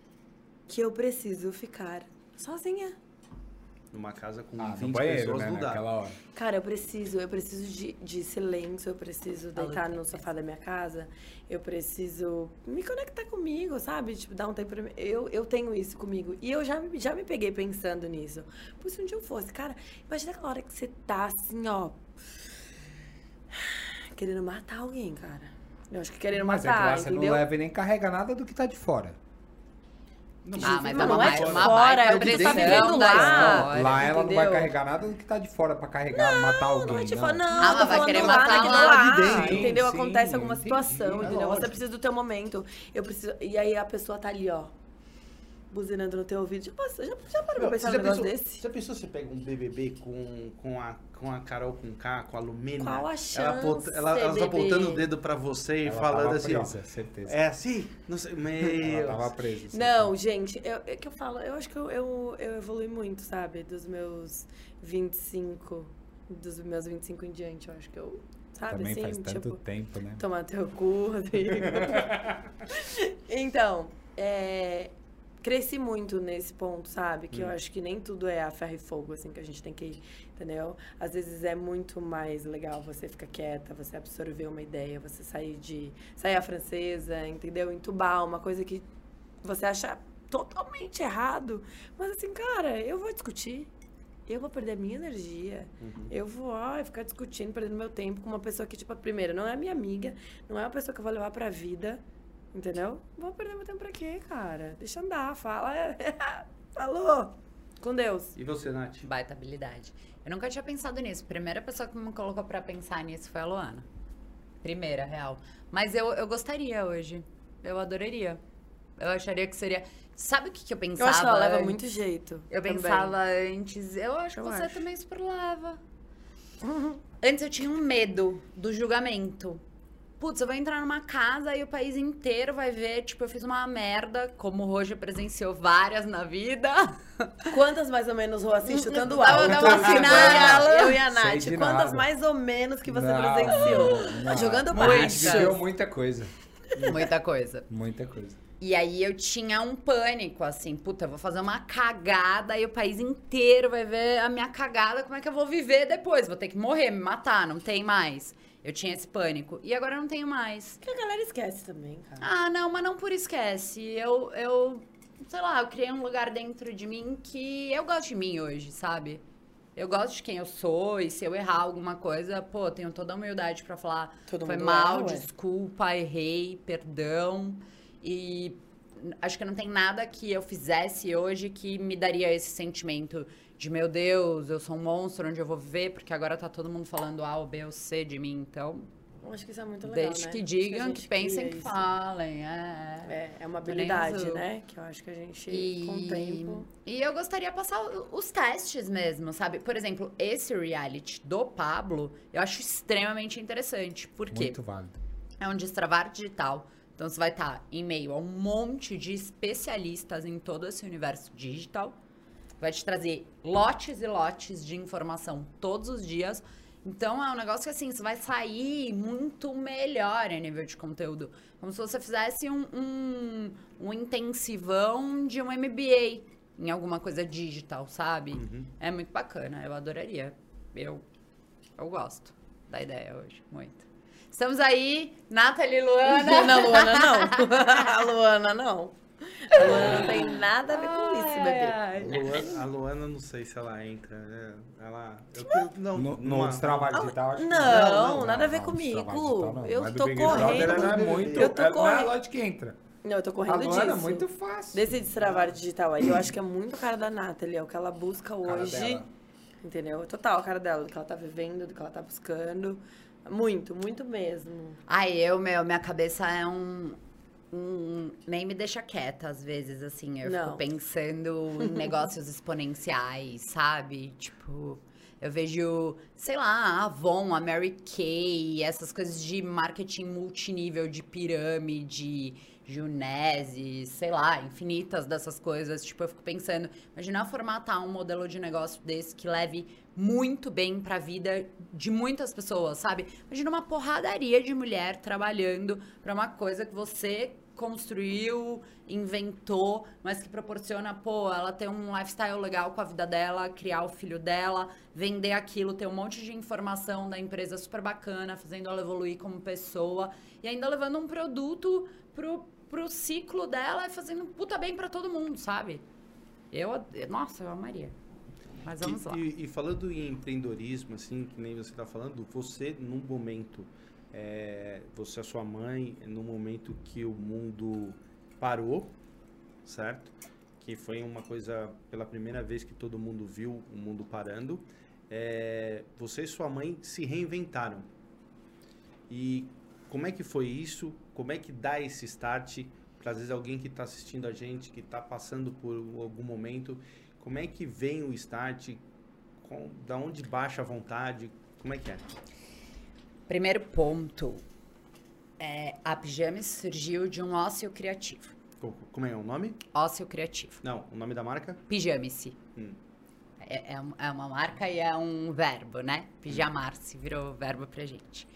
que eu preciso ficar sozinha. Numa casa com Ah, 20 no banheiro, pessoas né? não dá. Naquela hora. Cara, eu preciso, eu preciso de, de silêncio, eu preciso deitar no sofá da minha casa, eu preciso me conectar comigo, sabe? Tipo, dar um tempo pra mim. Eu, eu tenho isso comigo. E eu já, me- já me peguei pensando nisso. Por se um dia eu fosse, cara, imagina aquela hora que você tá assim, ó. Querendo matar alguém, cara. Eu acho que querendo Mas é que matar, lá você entendeu? não leva e nem carrega nada do que tá de fora. Ah, mas Mas é não é de uma fora, é o que tá vivendo lá. história. lá ela não vai entendeu? carregar nada do que tá de fora pra carregar, matar alguém. Não, é não. não, Ah, tô mas vai querer matar lá lá, de dentro. entendeu? Sim, Acontece alguma entendi, situação, é entendeu? Você lógico. precisa do teu momento. Eu preciso... E aí a pessoa tá ali, ó, buzinando no teu ouvido. Já, passou, já, já parou pra pensar você num já negócio pensou, desse? já pensou se pega um BBB com, com, a, com a Carol com K, com a Lumena? Qual a Ela, chance, aponta- ela, elas bebê? apontando o dedo pra você e Ela falando tava assim, presa, ó. certeza. É assim? Não sei. Meu. Ela tava presa. certeza. Não, gente, eu, é que eu falo, eu acho que eu, eu, eu evolui muito, sabe? Dos meus 25, dos meus 25 em diante, eu acho que eu, sabe, Também assim, faz tanto tipo... tempo, né? Tomar teu cu, [laughs] Rodrigo. [laughs] então, é, cresci muito nesse ponto, sabe? Que eu acho que nem tudo é a ferro e fogo, assim, que a gente tem que ir, entendeu? Às vezes é muito mais legal você ficar quieta, você absorver uma ideia, você sair de... Sair a francesa, entendeu? Entubar uma coisa que você acha totalmente errado. Mas assim, cara, eu vou discutir. Eu vou perder a minha energia. Eu vou ai, ficar discutindo, perdendo meu tempo com uma pessoa que, tipo, primeiro, não é minha amiga, não é uma pessoa que eu vou levar pra vida. Entendeu? Vou perder meu tempo pra quê, cara? Deixa andar, fala. [laughs] Falou! Com Deus. E você, Nath? Baita habilidade. Eu nunca tinha pensado nisso. Primeira pessoa que me colocou pra pensar nisso foi a Luana. Primeira, real. Mas eu, eu gostaria hoje. Eu adoraria. Eu acharia que seria. Sabe o que, que eu Eu pensava? acho que ela leva antes? muito jeito. Eu também. pensava antes. Eu acho que Eu você acho. também super leva. [laughs] Antes eu tinha um medo do julgamento. Putz, eu vou entrar numa casa e o país inteiro vai ver, tipo, eu fiz uma merda, como o Roger presenciou várias na vida. [laughs] Quantas mais ou menos, Rô, assim, chutando Dá- alto? dá uma Eu a- afinada. Eu e a Sei Nath, quantas nada. mais ou menos que você Não, presenciou? não. Jogando Mas baixo. viveu muita coisa. Muita coisa. Muita coisa. E aí eu tinha um pânico, assim, puta, eu vou fazer uma cagada e o país inteiro vai ver a minha cagada, como é que eu vou viver depois? Vou ter que morrer, me matar, não tem mais. Eu tinha esse pânico. E agora eu não tenho mais. Que a galera esquece também, cara. Ah, não, mas não por esquece. Eu, eu, sei lá, eu criei um lugar dentro de mim que eu gosto de mim hoje, sabe? Eu gosto de quem eu sou e se eu errar alguma coisa, pô, tenho toda a humildade pra falar. Todo Foi mal, erra, desculpa, errei, perdão. E acho que não tem nada que eu fizesse hoje que me daria esse sentimento de meu Deus, eu sou um monstro, onde eu vou viver, porque agora tá todo mundo falando A ou B ou C de mim, então Eu Acho que isso é muito legal, deixe né? que digam, que, gente pensem, que isso. falem. É. É, é uma Tô nem habilidade, né? Que eu acho que a gente, E, com o tempo... e eu gostaria de passar os testes mesmo, sabe? Por exemplo, esse reality do Pablo, eu acho extremamente interessante. Por quê? Muito válido. É um destravar digital. Então você vai estar em meio a um monte de especialistas em todo esse universo digital. Vai te trazer lotes e lotes de informação todos os dias. Então é um negócio que assim, você vai sair muito melhor em nível de conteúdo. Como se você fizesse um, um, um intensivão de um MBA em alguma coisa digital, sabe? É muito bacana, eu adoraria. Eu, eu gosto da ideia hoje, muito. Estamos aí, Nathalie Luana. [laughs] Não, Luana não. a [laughs] [laughs] Luana não. [laughs] A Luana não tem nada a ver com isso, bebê. Luana- a Luana, não sei se ela entra, né? Ela. Eu, não, No, numa- no trabalho digital, acho que Não, não, nada a ver comigo. digital, não. Eu tô Brother correndo. é muito. Eu tô ela- Não é a correndo. Lorde que entra. Não, eu tô correndo Luana é disso. muito fácil. Desse destravar digital aí, eu acho que é muito a cara da Nathalie, é o que ela busca hoje. Entendeu? Total a cara dela, do que ela tá vivendo, do que ela tá buscando. Muito, muito mesmo. Ai, eu, meu, minha cabeça é um, Nem me deixa quieta, às vezes, assim. Eu Não. fico pensando em [laughs] negócios exponenciais, sabe? Tipo. Eu vejo, sei lá, a Avon, a Mary Kay, essas coisas de marketing multinível, de pirâmide, Junese, sei lá, infinitas dessas coisas. Tipo, eu fico pensando, imagina formatar um modelo de negócio desse que leve muito bem pra vida de muitas pessoas, sabe? Imagina uma porradaria de mulher trabalhando pra uma coisa que você construiu, inventou, mas que proporciona, pô, ela ter um lifestyle legal com a vida dela, criar o filho dela, vender aquilo, ter um monte de informação da empresa super bacana, fazendo ela evoluir como pessoa e ainda levando um produto pro, pro ciclo dela e fazendo puta bem pra todo mundo, sabe? Eu, nossa, eu amaria. Mas vamos e, lá. E, e falando em empreendedorismo, assim, que nem você está falando, você num momento, é, você a sua mãe, no momento que o mundo parou, certo? Que foi uma coisa pela primeira vez que todo mundo viu o mundo parando. é, você e sua mãe se reinventaram. E como é que foi isso? Como é que dá esse start para às vezes alguém que está assistindo a gente, que está passando por algum momento, como é que vem o start? Com, da onde baixa a vontade? Como é que é? Primeiro ponto. É, a Pijames surgiu de um ócio criativo. Co- Como é o nome? Ócio criativo. Não, o nome da marca? Pijame-se. Hum. É, é é uma marca e é um verbo, né? Pijamar-se virou verbo pra gente.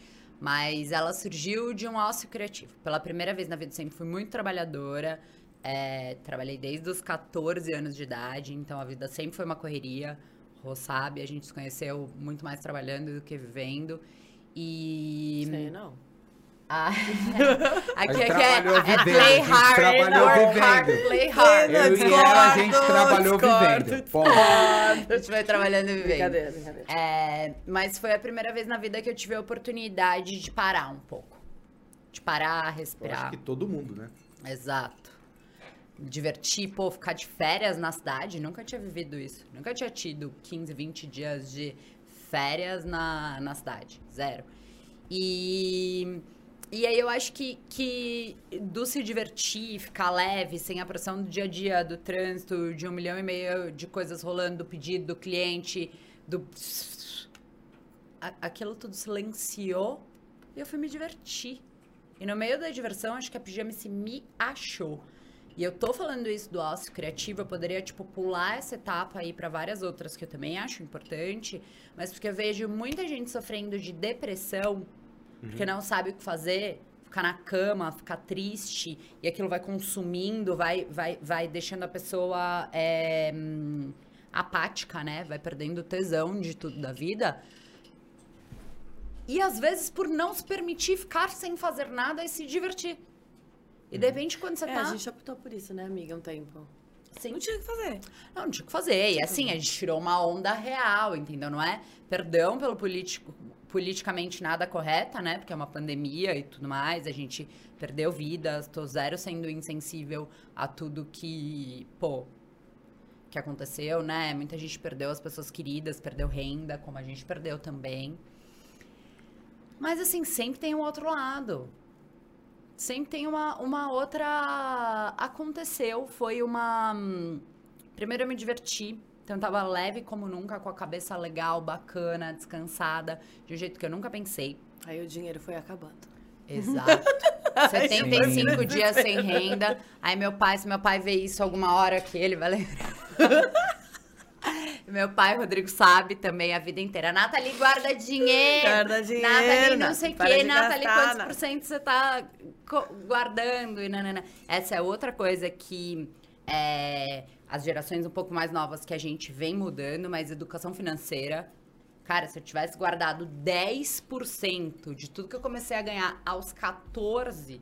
Mas ela surgiu de um ócio criativo. Pela primeira vez na vida, sempre fui muito trabalhadora. é, trabalhei desde os 14 anos de idade, então a vida sempre foi uma correria. Rô sabe, a gente se conheceu muito mais trabalhando do que vivendo. E. Sei não. Ah, [laughs] A aqui, gente aqui é, é vivendo, play a gente hard, trabalhou work hard, vivendo. play hard. Eu e ela, a gente trabalhou discordo, vivendo. Ponto. A gente vai trabalhando e vivendo. Brincadeira, brincadeira. É, mas foi a primeira vez na vida que eu tive a oportunidade de parar um pouco. De parar, Eu acho respirar. que todo mundo, né? Exato. Divertir, pô, ficar de férias na cidade. Nunca tinha vivido isso. Nunca tinha tido 15, 20 dias de férias na, na cidade. Zero. E, e aí eu acho que, que do se divertir, ficar leve, sem a pressão do dia a dia, do trânsito, de um milhão e meio de coisas rolando, do pedido do cliente, do. Aquilo tudo silenciou e eu fui me divertir. E no meio da diversão, acho que a Pijama se me achou. E eu tô falando isso do ócio criativo, eu poderia, tipo, pular essa etapa aí pra várias outras que eu também acho importante, mas porque eu vejo muita gente sofrendo de depressão, porque não sabe o que fazer, ficar na cama, ficar triste, e aquilo vai consumindo, vai, vai, vai deixando a pessoa é, apática, né? Vai perdendo o tesão de tudo da vida. E às vezes por não se permitir ficar sem fazer nada e se divertir. E de repente, quando você É, tá. a gente optou por isso, né, amiga, um tempo. Sim. Não tinha o que fazer. Não, não tinha o que fazer. E assim, a gente tirou uma onda real, entendeu? Não é perdão pelo político, politicamente nada correta, né? Porque é uma pandemia e tudo mais. A gente perdeu vidas. Tô zero sendo insensível a tudo que, pô, que aconteceu, né? Muita gente perdeu as pessoas queridas, perdeu renda, como a gente perdeu também. Mas, assim, sempre tem um outro lado. Sempre tem uma, uma outra. Aconteceu, foi uma. hum, Primeiro eu me diverti. Então eu tava leve como nunca, com a cabeça legal, bacana, descansada, de um jeito que eu nunca pensei. Aí o dinheiro foi acabando. Exato. [laughs] 75 dias sem [laughs] renda. Aí meu pai, se meu pai vê isso alguma hora que ele vai lembrar. [laughs] meu pai, Rodrigo, sabe também a vida inteira. Nathalie, guarda dinheiro. Guarda dinheiro, Nathalie, não sei o quê. Nathalie, gastar, quantos Nath. por cento você tá guardando? E nanana. Essa é outra coisa que é, as gerações um pouco mais novas que a gente vem mudando, mas educação financeira... Cara, se eu tivesse guardado 10% de tudo que eu comecei a ganhar aos 14,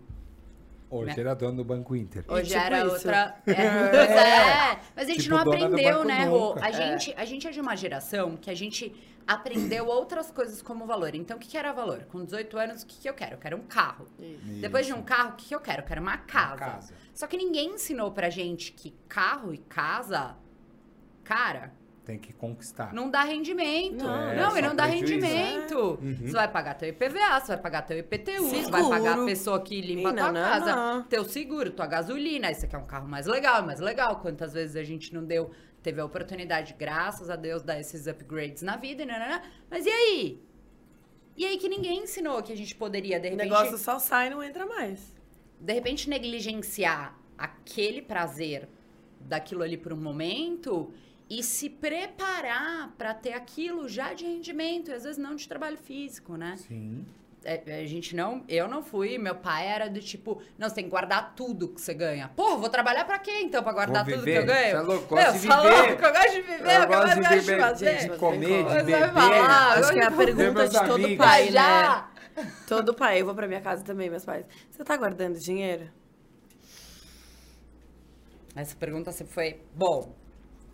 Hoje Né? era dono do Banco Inter. Hoje tipo era isso. outra. É, [laughs] pois é. Mas a gente Tipo não aprendeu, né, Rô? A gente, a gente é de uma geração que a gente aprendeu outras coisas como valor. Então, o que, que era valor? Com 18 anos, o que, que eu quero? Eu quero um carro. Isso. Depois de um carro, o que, que eu quero? Eu quero uma casa. casa. Só que ninguém ensinou pra gente que carro e casa, cara, Tem que conquistar. não dá rendimento. Não, Não, é e só não dá prejuízo. rendimento. Você vai pagar teu IPVA, você vai pagar teu IPTU, você vai Seguro. pagar a pessoa que limpa a tua não, não, casa, não. teu seguro, tua gasolina. Aí você quer um carro mais legal, mais legal. Quantas vezes a gente não deu, teve a oportunidade, graças a Deus, dar esses upgrades na vida, nananã. Mas e aí? E aí que ninguém ensinou que a gente poderia, de O repente, negócio só sai e não entra mais. de repente negligenciar aquele prazer daquilo ali por um momento e se preparar para ter aquilo já de rendimento, e às vezes não de trabalho físico, né? Sim. É, a gente não, eu não fui, meu pai era do tipo, não, você tem que guardar tudo que você ganha. Porra, vou trabalhar pra quê então, pra guardar tudo viver? que eu ganho? Você é louco, gosto de você é viver. louco, eu gosto de viver, Eu o que gosto mais de gosto de viver, fazer? de comer, de Você vai beber. falar, Acho que é a eu- pergunta de todo amigos. pai, Vai já! né? Todo pai. Eu vou pra minha casa também, meus pais. Você tá guardando dinheiro? Essa pergunta sempre foi, bom,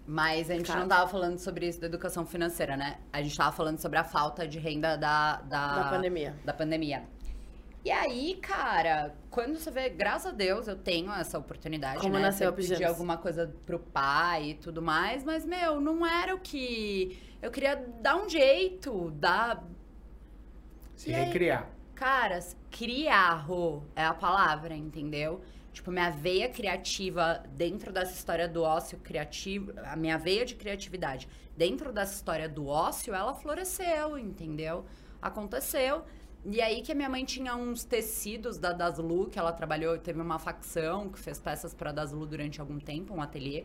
mas a gente Cara. não tava falando sobre isso da educação financeira, né? A gente tava falando sobre a falta de renda da... Da, Da pandemia. Da pandemia. E aí, cara, quando você vê, graças a Deus, eu tenho essa oportunidade, Como né? nasceu Você pedir alguma coisa pro pai e tudo mais, mas, meu, não era o que... Eu queria dar um jeito, dar... Se E aí? recriar. Cara, criar, Rô, é a palavra, entendeu? Tipo, minha veia criativa dentro dessa história do ócio criativo, a minha veia de criatividade dentro dessa história do ócio, ela floresceu, entendeu? Aconteceu. E aí que a minha mãe tinha uns tecidos da Daslu, que ela trabalhou, teve uma facção que fez peças para Daslu durante algum tempo, um ateliê,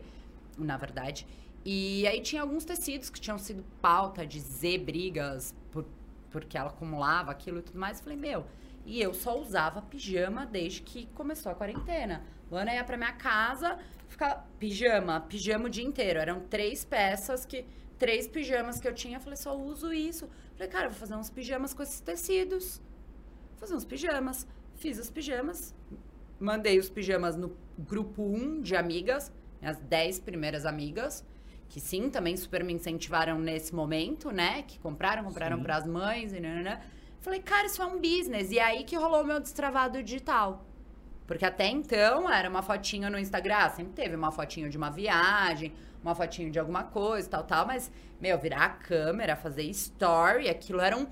na verdade. E aí tinha alguns tecidos que tinham sido pauta de Z brigas, por, porque ela acumulava aquilo e tudo mais. Eu falei, meu, e eu só usava pijama desde que começou a quarentena. Luana ia pra minha casa, ficava pijama, pijama o dia inteiro. Eram três peças que. Três pijamas que eu tinha. Eu falei, só uso isso. Falei, cara, vou fazer uns pijamas com esses tecidos. Vou fazer uns pijamas. Fiz os pijamas. Mandei os pijamas no grupo 1 de amigas, minhas 10 primeiras amigas, que sim, também super me incentivaram nesse momento, né? Que compraram, compraram para as mães e nananã. Falei, cara, isso é um business. E aí que rolou o meu destravado digital. Porque até então era uma fotinha no Instagram, sempre teve uma fotinho de uma viagem, uma fotinho de alguma coisa, tal, tal, mas, meu, virar a câmera, fazer story, aquilo era um.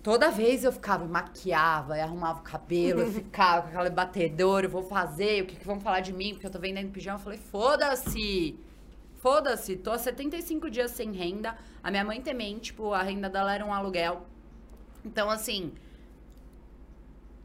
Toda vez eu ficava, maquiava, e arrumava o cabelo, eu [laughs] ficava com aquele batedor, eu vou fazer, o que, que vão falar de mim, porque eu tô vendendo pijama. Eu falei, foda-se! Foda-se, tô há 75 dias sem renda. A minha mãe também, tipo, a renda dela era um aluguel. Então, assim,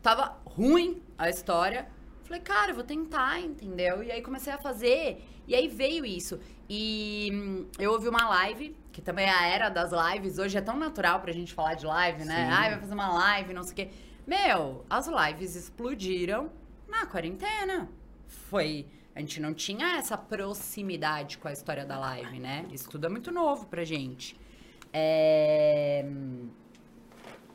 tava ruim a história. Falei, cara, eu vou tentar, entendeu? E aí comecei a fazer, e aí veio isso. E hum, eu ouvi uma live, que também é a era das lives, hoje é tão natural pra gente falar de live, né? Sim. Ai, vai fazer uma live, não sei o quê. Meu, as lives explodiram na quarentena. Foi. A gente não tinha essa proximidade com a história da live, né? Isso tudo é muito novo pra gente. É.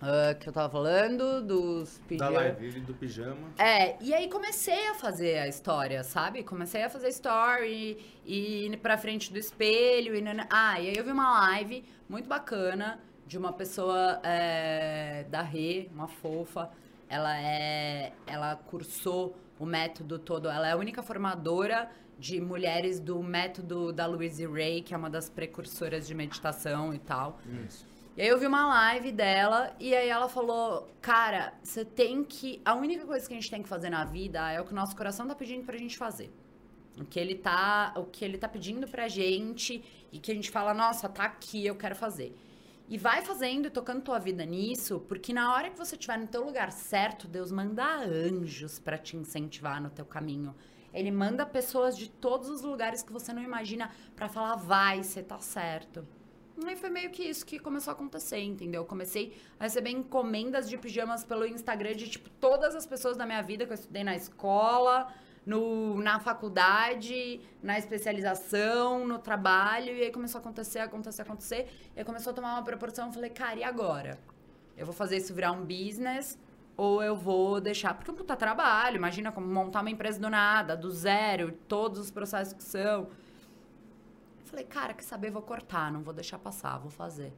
ah, que eu tava falando dos Da pijamas. live do pijama. É, e aí comecei a fazer a história, sabe? Comecei a fazer story e ir pra frente do espelho e Ah, e aí eu vi uma live muito bacana de uma pessoa é, da Rê, uma fofa. Ela é, ela cursou o método todo. Ela é a única formadora de mulheres do método da Louise Ray, que é uma das precursoras de meditação e tal. Isso. E aí eu vi uma live dela e aí ela falou: Cara, você tem que. A única coisa que a gente tem que fazer na vida é o que o nosso coração tá pedindo pra gente fazer. O que ele tá, o que ele tá pedindo pra gente e que a gente fala, nossa, tá aqui, eu quero fazer. E vai fazendo e tocando tua vida nisso, porque na hora que você estiver no teu lugar certo, Deus manda anjos pra te incentivar no teu caminho. Ele manda pessoas de todos os lugares que você não imagina pra falar, vai, você tá certo. E foi meio que isso que começou a acontecer, entendeu? Eu comecei a receber encomendas de pijamas pelo Instagram de, tipo, todas as pessoas da minha vida que eu estudei na escola, no, na faculdade, na especialização, no trabalho. E aí começou a acontecer, acontecer, acontecer. E aí começou a tomar uma proporção. Eu falei, cara, e agora? Eu vou fazer isso virar um business ou eu vou deixar? Porque é um puta trabalho. Imagina como montar uma empresa do nada, do zero, todos os processos que são. Falei, cara, quer saber? Vou cortar, não vou deixar passar, vou fazer.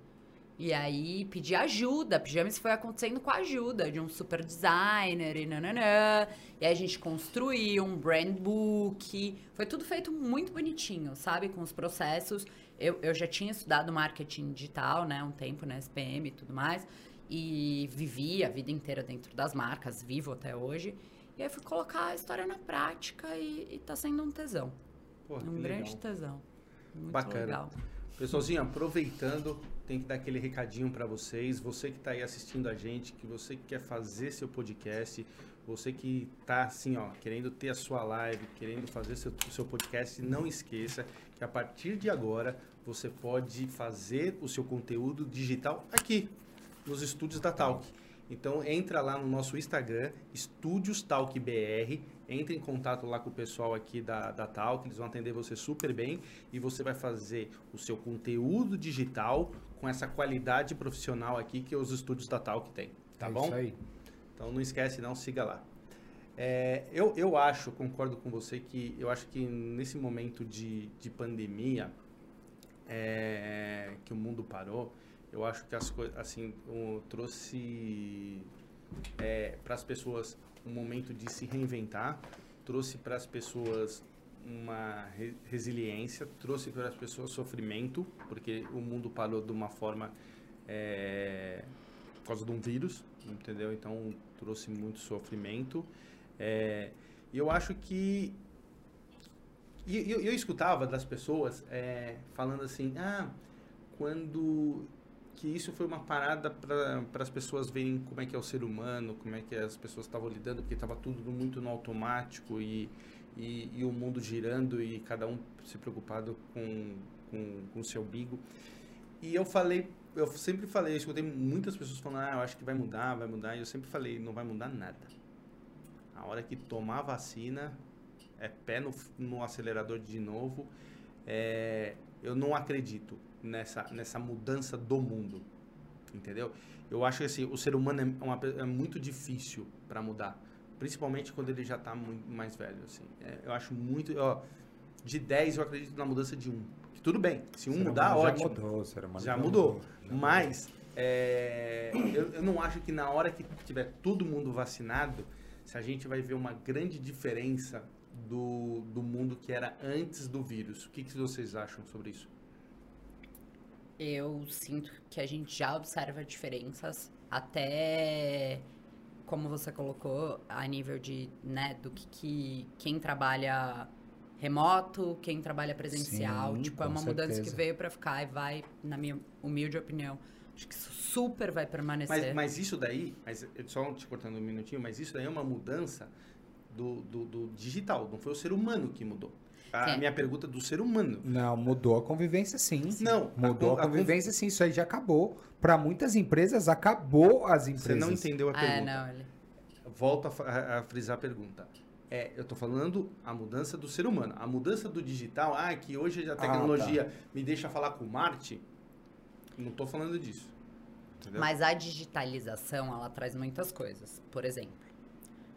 E aí pedi ajuda. Pijamas foi acontecendo com a ajuda de um super designer e nananã. E aí a gente construiu um brand book. Foi tudo feito muito bonitinho, sabe? Com os processos. Eu, eu já tinha estudado marketing digital, né? Um tempo na SPM e tudo mais. E vivi a vida inteira dentro das marcas, vivo até hoje. E aí fui colocar a história na prática e, e tá sendo um tesão. Pô, um grande legal. tesão. Muito Bacana. legal. Pessoalzinho, aproveitando, tem que dar aquele recadinho para vocês. Você que está aí assistindo a gente, que você que quer fazer seu podcast, você que está assim, ó, querendo ter a sua live, querendo fazer seu, o seu podcast, não esqueça que a partir de agora você pode fazer o seu conteúdo digital aqui nos estúdios da Talk. Então entra lá no nosso Instagram, Estúdios Talk BR, entre em contato lá com o pessoal aqui da, da Talk, eles vão atender você super bem e você vai fazer o seu conteúdo digital com essa qualidade profissional aqui que os estúdios da Talk têm, tá É bom? Isso aí. Então não esquece não, siga lá. É, eu, eu acho, concordo com você, que eu acho que nesse momento de, de pandemia é, que o mundo parou, eu acho que as coisas, assim, trouxe para as pessoas um momento de se reinventar, trouxe para as pessoas uma re- resiliência, trouxe para as pessoas sofrimento, porque o mundo parou de uma forma é, por causa de um vírus, entendeu? Então trouxe muito sofrimento. É, e eu acho que e eu, eu escutava das pessoas é, falando assim, ah, quando que isso foi uma parada para as pessoas verem como é que é o ser humano, como é que as pessoas estavam lidando, porque estava tudo muito no automático e, e, e o mundo girando e cada um se preocupado com o seu bigo. E eu falei, eu sempre falei, eu escutei muitas pessoas falando, ah, eu acho que vai mudar, vai mudar, e eu sempre falei, não vai mudar nada. A hora que tomar vacina, é pé no, no acelerador de novo. É, eu não acredito nessa, nessa mudança do mundo, entendeu? Eu acho que assim, o ser humano é, uma, é muito difícil para mudar, principalmente quando ele já está muito mais velho. Assim. É, eu acho muito. Ó, de 10 eu acredito na mudança de um. Que tudo bem, se um mudar, humano ótimo. Já mudou, humano Já mudou. já mudou. Mas é, eu, eu não acho que na hora que tiver todo mundo vacinado, se a gente vai ver uma grande diferença do, do mundo que era antes do vírus. O que, que vocês acham sobre isso? Eu sinto que a gente já observa diferenças, até como você colocou, a nível de, né, do que, que quem trabalha remoto, quem trabalha presencial. Sim, tipo, é uma mudança que certeza. veio pra ficar e vai, na minha humilde opinião, acho que isso super vai permanecer. Mas, mas isso daí, mas eu só te cortando um minutinho, mas isso daí é uma mudança do, do, do digital, não foi o ser humano que mudou. A Sim. minha pergunta é do ser humano. Não, mudou a convivência sim. Não, Mudou a a, con- a convivência sim, isso aí já acabou. Para muitas empresas, acabou as Você empresas. não entendeu a Ah, pergunta. não, ele... Volto a, a- frisar a pergunta. É, eu tô falando a mudança do ser humano. A mudança do digital, ah, que hoje a tecnologia me deixa falar com Marte. Não tô falando disso. Entendeu? Mas a digitalização, ela traz muitas coisas. Por exemplo,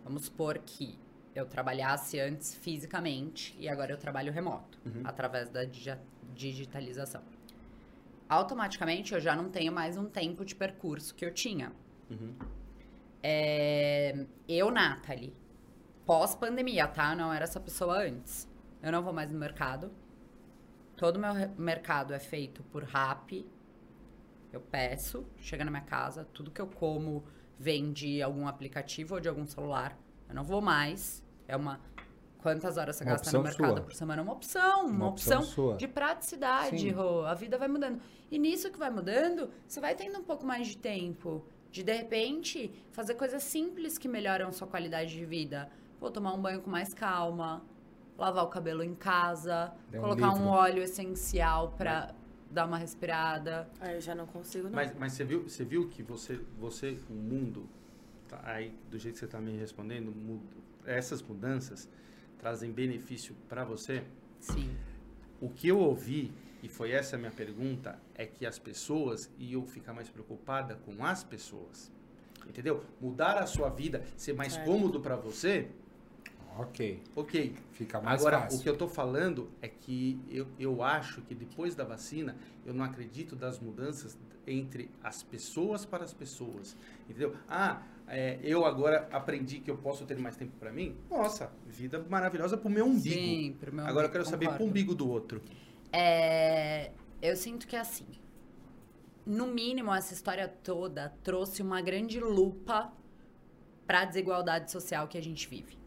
vamos supor que eu trabalhasse antes fisicamente e agora eu trabalho remoto, Uhum. através da digi- digitalização. automaticamente eu já não tenho mais um tempo de percurso que eu tinha. Uhum. É, eu, Nathalie, pós-pandemia, tá? Não era essa pessoa antes. Eu não vou mais no mercado. Todo o meu mercado é feito por rap. Eu peço, chega na minha casa, tudo que eu como vem de algum aplicativo ou de algum celular. Eu não vou mais. É uma. Quantas horas você Uma gasta no mercado sua. por semana? É uma opção, uma, Uma opção, opção sua. de praticidade. Rô. A vida vai mudando. E nisso que vai mudando, você vai tendo um pouco mais de tempo. De, de repente, fazer coisas simples que melhoram sua qualidade de vida. Vou tomar um banho com mais calma, lavar o cabelo em casa, um colocar um livro. óleo essencial pra dar uma respirada. Aí eu já não consigo, não. Mas, mas você, viu, você viu que você, você, o mundo, tá aí, do jeito que você está me respondendo, essas mudanças trazem benefício para você? Sim. O que eu ouvi, e foi essa a minha pergunta, é que as pessoas iam ficar mais preocupadas com as pessoas. Entendeu? Mudar a sua vida, ser mais É. cômodo para você, Ok. ok. Fica mais Agora, fácil. o que eu tô falando é que eu, eu acho que depois da vacina, eu não acredito das mudanças entre as pessoas para as pessoas. Entendeu? Ah, é, eu agora aprendi que eu posso ter mais tempo para mim? Nossa, vida maravilhosa pro meu umbigo. Sim, pro meu agora eu quero saber pro umbigo do outro. É, eu sinto que é assim. No mínimo, essa história toda trouxe uma grande lupa para a desigualdade social que a gente vive.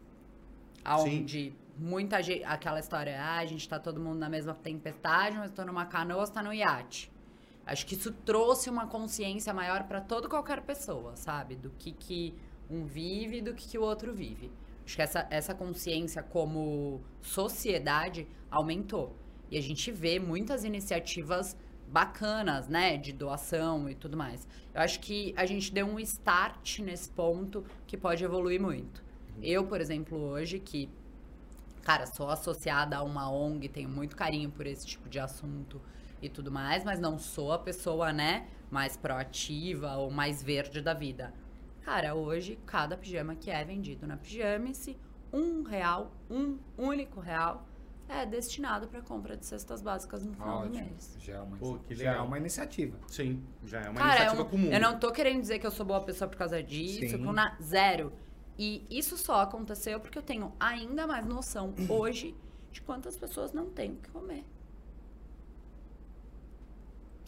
Aonde muita gente. Aquela história, ah, a gente tá todo mundo na mesma tempestade, mas tô numa canoa, você tá no iate. Acho que isso trouxe uma consciência maior para toda qualquer pessoa, sabe? Do que, que um vive e do que, que o outro vive. Acho que essa, essa consciência como sociedade aumentou. E a gente vê muitas iniciativas bacanas, né? De doação e tudo mais. Eu acho que a gente deu um start nesse ponto que pode evoluir muito. Eu, por exemplo, hoje, que, cara, sou associada a uma ONG, tenho muito carinho por esse tipo de assunto e tudo mais, mas não sou a pessoa, né, mais proativa ou mais verde da vida. Cara, hoje, cada pijama que é vendido na Pijamice, um real, um único real, é destinado para compra de cestas básicas no final do Ótimo. mês. Já é uma, Pô, que já é uma iniciativa. Sim, já é uma Cara, iniciativa eu, comum. eu não tô querendo dizer que eu sou boa pessoa por causa disso, com na, zero. E isso só aconteceu porque eu tenho ainda mais noção hoje de quantas pessoas não têm o que comer.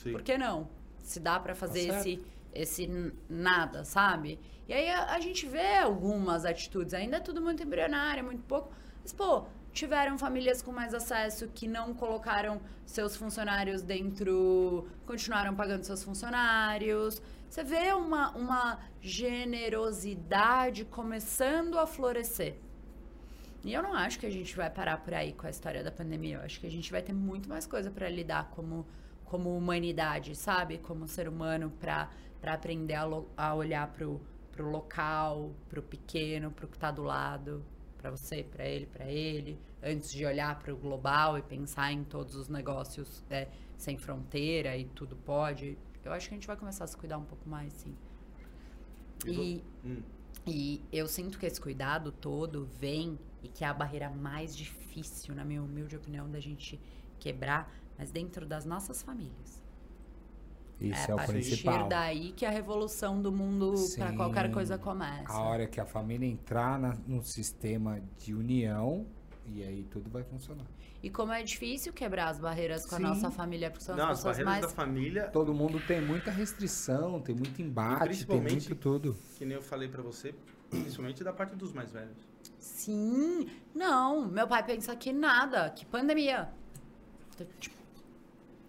Sim. Por que não? Se dá pra fazer Tá esse, esse nada, sabe? E aí a, a gente vê algumas atitudes, ainda é tudo muito embrionário, muito pouco. Mas, pô, tiveram famílias com mais acesso que não colocaram seus funcionários dentro. continuaram pagando seus funcionários. Você vê uma, uma generosidade começando a florescer. E eu não acho que a gente vai parar por aí com a história da pandemia. Eu acho que a gente vai ter muito mais coisa para lidar como, como humanidade, sabe? Como ser humano, para aprender a, a olhar pro, pro local, pro pequeno, pro que tá do lado, para você, para ele, para ele, antes de olhar para o global e pensar em todos os negócios é, sem fronteira e tudo pode. Eu acho que a gente vai começar a se cuidar um pouco mais, sim. E, Hum. e eu sinto que esse cuidado todo vem e que é a barreira mais difícil, na minha humilde opinião, da gente quebrar, mas dentro das nossas famílias. Isso é, a o partir principal. daí que a revolução do mundo para qualquer coisa começa. A hora que a família entrar na, num sistema de união, e aí tudo vai funcionar. E como é difícil quebrar as barreiras com Sim. a nossa família, porque são Não, as as pessoas barreiras mais da família, Todo mundo tem muita restrição, tem muito embate, tem principalmente- muito tudo. que nem eu falei pra você, principalmente da parte dos mais velhos. Sim, não. Meu pai pensa que nada, que pandemia. Tipo,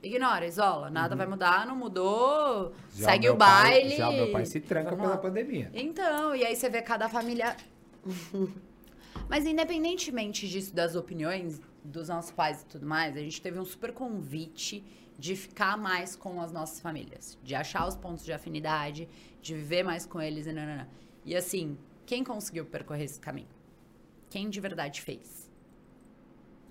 ignora, isola, nada vai mudar, não mudou, Uhum. Já segue o pai- baile. já meu pai se tranca vamos pela lá. pandemia. Então, e aí você vê cada família. [laughs] Mas independentemente disso, das opiniões dos nossos pais e tudo mais, a gente teve um super convite de ficar mais com as nossas famílias, de achar os pontos de afinidade, de viver mais com eles e nanana. E assim, quem conseguiu percorrer esse caminho? Quem de verdade fez?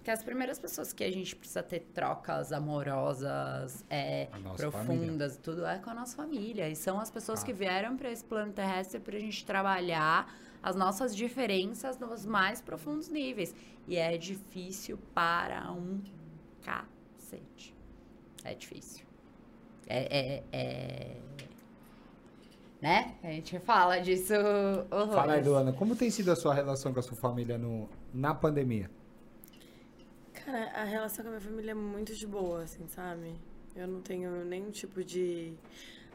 Que as primeiras pessoas que a gente precisa ter trocas amorosas, é, profundas, tudo é com a nossa família. E são as pessoas Ah. que vieram para esse plano terrestre para a gente trabalhar as nossas diferenças nos mais profundos níveis. E é difícil para um cacete. É difícil. É, é, é- Né? A gente fala disso. horrores. Fala aí, Luana, como tem sido a sua relação com a sua família no, na pandemia? Cara, a relação com a minha família é muito de boa, assim, sabe? Eu não tenho nenhum tipo de.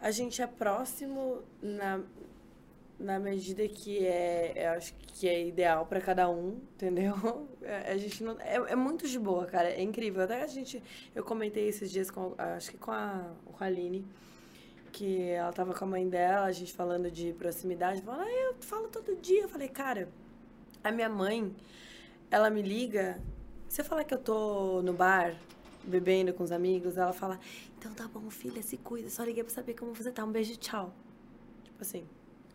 A gente é próximo na, na medida que é, eu acho que é ideal pra cada um, entendeu? [laughs] É, A gente não, é, é muito de boa, cara, é incrível. Até a gente, eu comentei esses dias com, acho que com a, com a Aline, que ela tava com a mãe dela, a gente falando de proximidade, falando, ah, eu falo todo dia. Eu falei, cara, a minha mãe, ela me liga, você falar que eu tô no bar, bebendo com os amigos, ela fala, então tá bom, filha, se cuida, só liguei pra saber como você tá, um beijo, tchau. Tipo assim,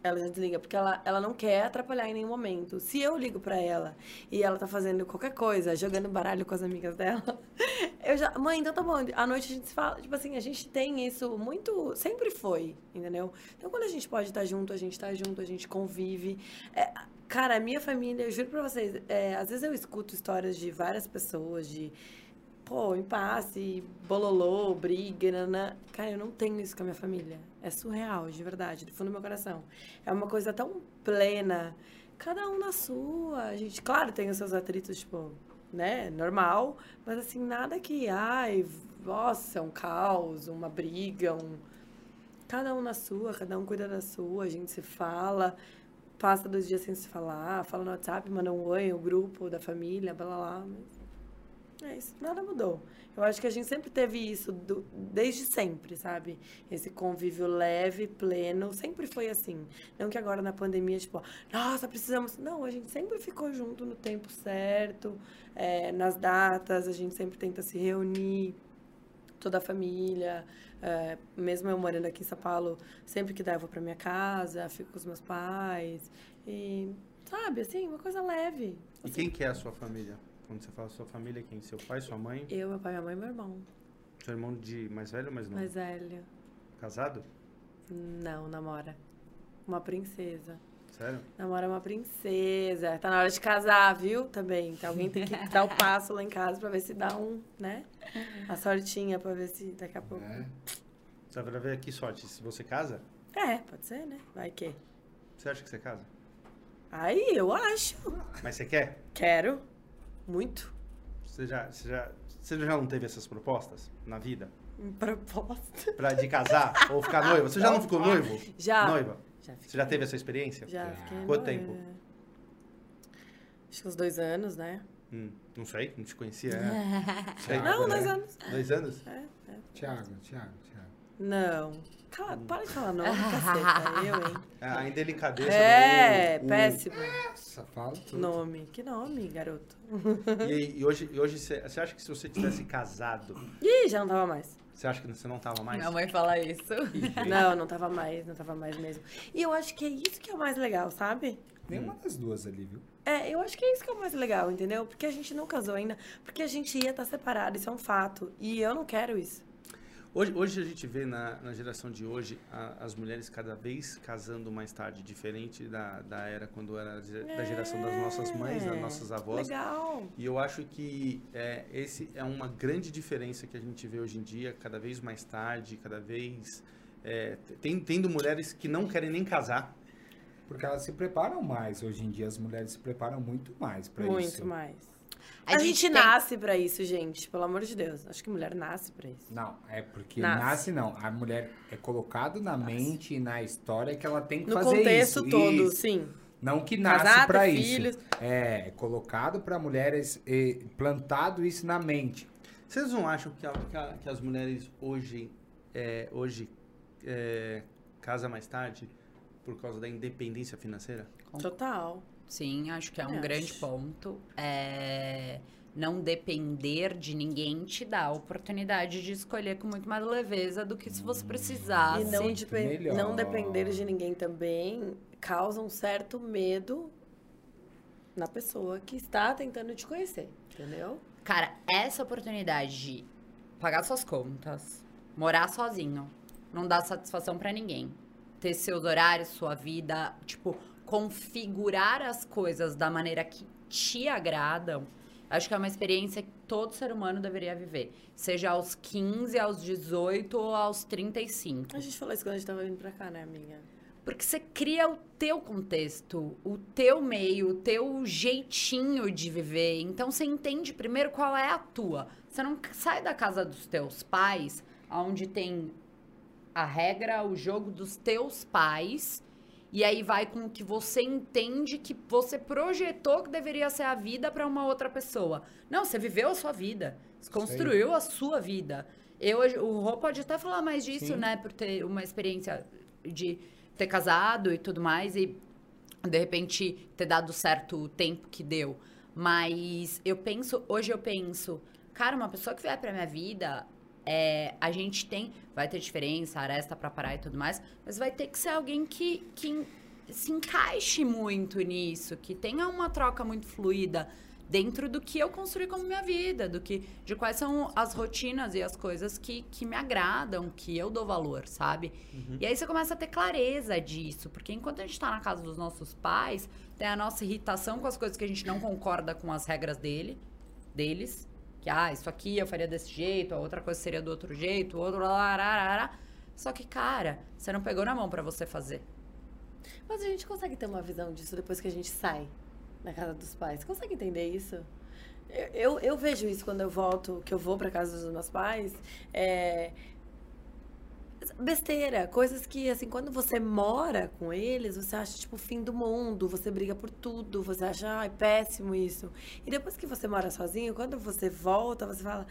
ela já desliga, porque ela, ela não quer atrapalhar em nenhum momento. Se eu ligo pra ela e ela tá fazendo qualquer coisa, jogando baralho com as amigas dela, [laughs] eu já, mãe, então tá bom, à noite a gente se fala, tipo assim, a gente tem isso muito, sempre foi, entendeu? Então quando a gente pode estar junto, a gente tá junto, a gente convive. É, cara, a minha família, eu juro pra vocês, é, às vezes eu escuto histórias de várias pessoas, de pô, impasse, bololô, briga, nanã. Cara, eu não tenho isso com a minha família. É surreal, de verdade, do fundo do meu coração. É uma coisa tão plena. Cada um na sua. A gente, claro, tem os seus atritos, tipo, né, normal. Mas assim, nada que, ai, nossa, um caos, uma briga, um. Cada um na sua, cada um cuida da sua, a gente se fala, passa dois dias sem se falar, fala no WhatsApp, manda um oi, o grupo da família, blá blá blá. É isso, nada mudou. Eu acho que a gente sempre teve isso, do- desde sempre, sabe? Esse convívio leve, pleno, sempre foi assim. Não que agora na pandemia, tipo, nossa, precisamos. Não, a gente sempre ficou junto no tempo certo, é, nas datas, a gente sempre tenta se reunir, toda a família. é, mesmo eu morando aqui em São Paulo, sempre que dá eu vou pra minha casa, fico com os meus pais. E, sabe, assim, uma coisa leve. E quem que é a sua família? Quando você fala sua família, quem? Seu pai, sua mãe? Eu, meu pai, minha mãe e meu irmão. Seu irmão de mais velho ou mais novo? Mais velho. Casado? Não, namora. Uma princesa. Sério? Namora uma princesa. Tá na hora de casar, viu? Também. Então, alguém tem que [laughs] dar o passo lá em casa pra ver se dá um, né? A sortinha pra ver se daqui a pouco. É. Você vai ver aqui sorte. Se você casa, É, pode ser, né? Vai que. você acha que você casa? Aí, eu acho. Mas você quer? Quero. Muito. Você já, você já, você já não teve essas propostas na vida? Proposta. Pra, de casar ou ficar noiva? Você já não [laughs] ficou noivo? Já. Noiva? Já fiquei. Você já teve essa experiência? Já fiquei. Quanto tempo? Acho que uns dois anos, né? Hum, não sei, não te conhecia. É. [laughs] Sei. Não, né? dois anos. Dois anos? É, é. Tiago, Tiago, Tiago. Não. Cala, para de falar nome, caceta. Eu, hein? A a indelicadeza. É, do- o- péssimo. Nossa, fala tudo. Nome. Que nome, garoto? E, e hoje, e hoje você, você acha que se você tivesse [coughs] casado, Ih, já não tava mais. Você acha que você não tava mais? Minha mãe fala isso. [laughs] Não, não tava mais, não tava mais mesmo. E eu acho que é isso que é o mais legal, sabe? Nenhuma das duas ali, viu? É, eu acho que é isso que é o mais legal, entendeu? Porque a gente não casou ainda, porque a gente ia estar separado, isso é um fato. E eu não quero isso. Hoje, hoje a gente vê na, na geração de hoje a- as mulheres cada vez casando mais tarde, diferente da, da era quando era da geração das nossas mães, das É, nossas avós. Legal. E eu acho que é, esse é uma grande diferença que a gente vê hoje em dia, cada vez mais tarde, cada vez. é, tem, tendo mulheres que não querem nem casar. Porque elas se preparam mais. Hoje em dia as mulheres se preparam muito mais Muito isso. mais. A A, gente gente, tem- nasce pra isso, gente. Pelo amor de Deus. Acho que mulher nasce pra isso. Não, é porque Nasce. nasce. não. A mulher é colocado na mente e na história que ela tem que No fazer contexto isso. todo, Isso. sim. Não que nasce ter isso. É, é colocado pra mulheres, e plantado isso na mente. Vocês não acham que, a- que a- que as mulheres hoje, é, hoje é, casam mais tarde por causa da independência financeira? Total. Sim, acho que é um Acho. grande ponto. É, Não depender de ninguém te dá a oportunidade de escolher com muito mais leveza do que se você precisasse. e não, melhor. não depender de ninguém também causa um certo medo na pessoa que está tentando te conhecer. Entendeu? Cara, essa oportunidade de pagar suas contas, morar sozinho, não dar satisfação pra ninguém, ter seus horários, sua vida, tipo, configurar as coisas da maneira que te agradam, Acho que é uma experiência que todo ser humano deveria viver. Seja aos 15, aos 18 ou aos 35. A gente falou isso quando a gente tava vindo pra cá, né, amiga? Porque você cria o teu contexto, o teu meio, o teu jeitinho de viver. Então você entende primeiro qual é a tua. Você não sai da casa dos teus pais, onde tem a regra, o jogo dos teus pais, e aí vai com o que você entende que você projetou que deveria ser a vida para uma outra pessoa. Não, você viveu a sua vida. Você construiu a sua vida. Eu, o Rô pode até falar mais disso, Sim. né? Por ter uma experiência de ter casado e tudo mais e de repente ter dado certo o tempo que deu. Mas eu penso, hoje eu penso, cara, uma pessoa que vier pra minha vida, é, a gente tem, vai ter diferença, aresta pra parar e tudo mais, mas vai ter que ser alguém que, que se encaixe muito nisso, que tenha uma troca muito fluida dentro do que eu construí como minha vida, do que de quais são as rotinas e as coisas que, que me agradam, que eu dou valor, sabe? E aí você começa a ter clareza disso, porque enquanto a gente tá na casa dos nossos pais, tem a nossa irritação com as coisas que a gente não concorda com as regras dele, deles, que ah, isso aqui eu faria desse jeito, a outra coisa seria do outro jeito, outro lá. Só que, cara, você não pegou na mão pra você fazer. Mas a gente consegue ter uma visão disso depois que a gente sai da casa dos pais. Consegue entender isso? Eu, eu, eu vejo isso quando eu volto, que eu vou pra casa dos meus pais. É... Besteira, coisas que, assim, quando você mora com eles, você acha, tipo, o fim do mundo, você briga por tudo, você acha, ai, péssimo isso. E depois que você mora sozinho, quando você volta, você fala,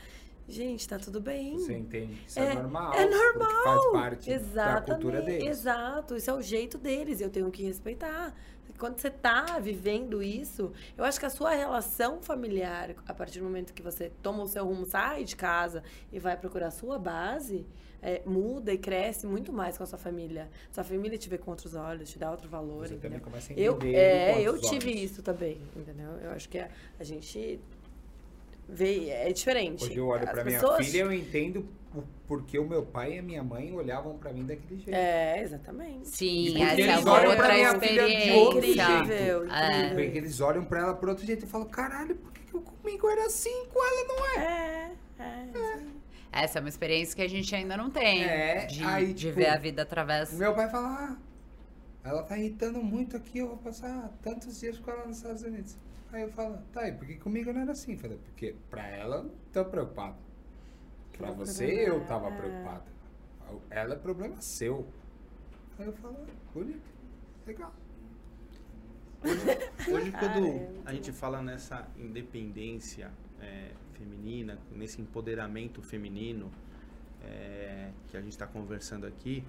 gente, tá tudo bem. Você entende que isso é, É- normal. é normal. Faz parte da Exatamente. cultura deles. Exato, isso é o jeito deles, eu tenho que respeitar. Quando você tá vivendo isso, eu acho que a sua relação familiar, a partir do momento que você toma o seu rumo, sai de casa e vai procurar a sua base, é, muda e cresce muito mais com a sua família. Sua família te vê com outros olhos, te dá outro valor, Você também entendeu? começa a Eu, entender é, eu tive olhos. isso também, entendeu? Eu acho que a, a gente vê, é diferente. Hoje eu olho As pra minha pessoas- filha eu entendo o porquê o meu pai e a minha mãe olhavam pra mim daquele jeito. É, exatamente. Sim, porque essa é eles uma olham outra pra minha filha de outro experiência. Incrível, É. incrível. Porque eles olham pra ela por outro jeito e falam, caralho, por que, que eu comigo era assim, com ela não é? É, é. sim. Essa é uma experiência que a gente ainda não tem. É, de, aí, de tipo, ver a vida através. Meu pai fala, ah, ela tá irritando muito aqui, eu vou passar tantos dias com ela nos Estados Unidos. Aí eu falo, tá, e por que comigo não era assim? Falei, porque pra ela, eu não tô preocupado. Pra loucura, você, né? eu tava É. preocupado. Ela é problema seu. Aí eu falo, bonito, legal. Hoje, [laughs] quando Caramba. a gente fala nessa independência é, feminina, nesse empoderamento feminino é, que a gente está conversando aqui,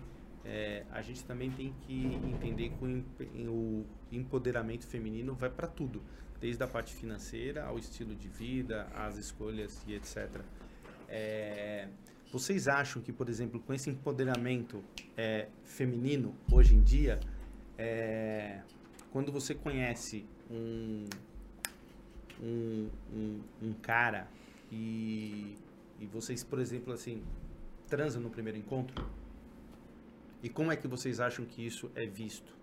é, a gente também tem que entender que o empoderamento feminino vai para tudo, desde a parte financeira ao estilo de vida, às escolhas e etc. É, vocês acham que, por exemplo, com esse empoderamento é, feminino hoje em dia, é, quando você conhece um, um, um, um cara e, e vocês, por exemplo, assim, transam no primeiro encontro, e como é que vocês acham que isso é visto?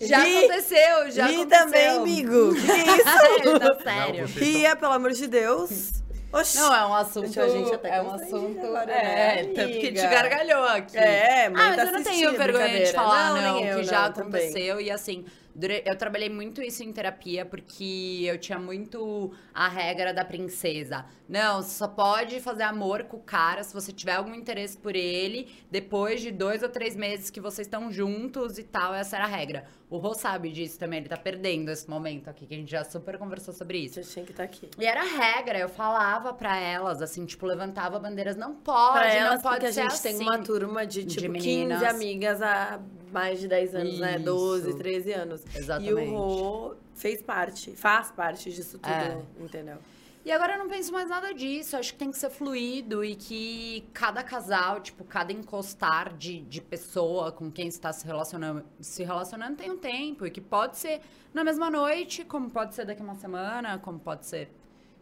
Já Ri- aconteceu, já Ri aconteceu. também, amigo. Que isso? [laughs] tá sério. Não, Ria, pelo amor de Deus. Oxi. Não, é um assunto. A gente até é um assunto. agora, é, né, tanto que te gargalhou aqui. É, mãe Ah, mas tá eu não tenho vergonha de falar, Não, não, nem eu, que já não, também. aconteceu. E assim, eu trabalhei muito isso em terapia porque eu tinha muito a regra da princesa. Não, você só pode fazer amor com o cara se você tiver algum interesse por ele depois de dois ou três meses que vocês estão juntos e tal. Essa era a regra. O Rô sabe disso também, ele tá perdendo esse momento aqui, que a gente já super conversou sobre isso. Você tinha que estar aqui. E era regra, eu falava pra elas, assim, tipo, levantava bandeiras, não pode, Pra não elas, pode porque a ser gente assim. tem uma turma de, de tipo, meninas. 15 amigas há mais de 10 anos, né? Isso. 12, 13 anos. Exatamente. E o Rô fez parte, faz parte disso tudo, É. entendeu? E agora eu não penso mais nada disso, acho que tem que ser fluido e que cada casal, tipo, cada encostar de, de pessoa com quem está se relacionando, se relacionando tem um tempo e que pode ser na mesma noite, como pode ser daqui a uma semana, como pode ser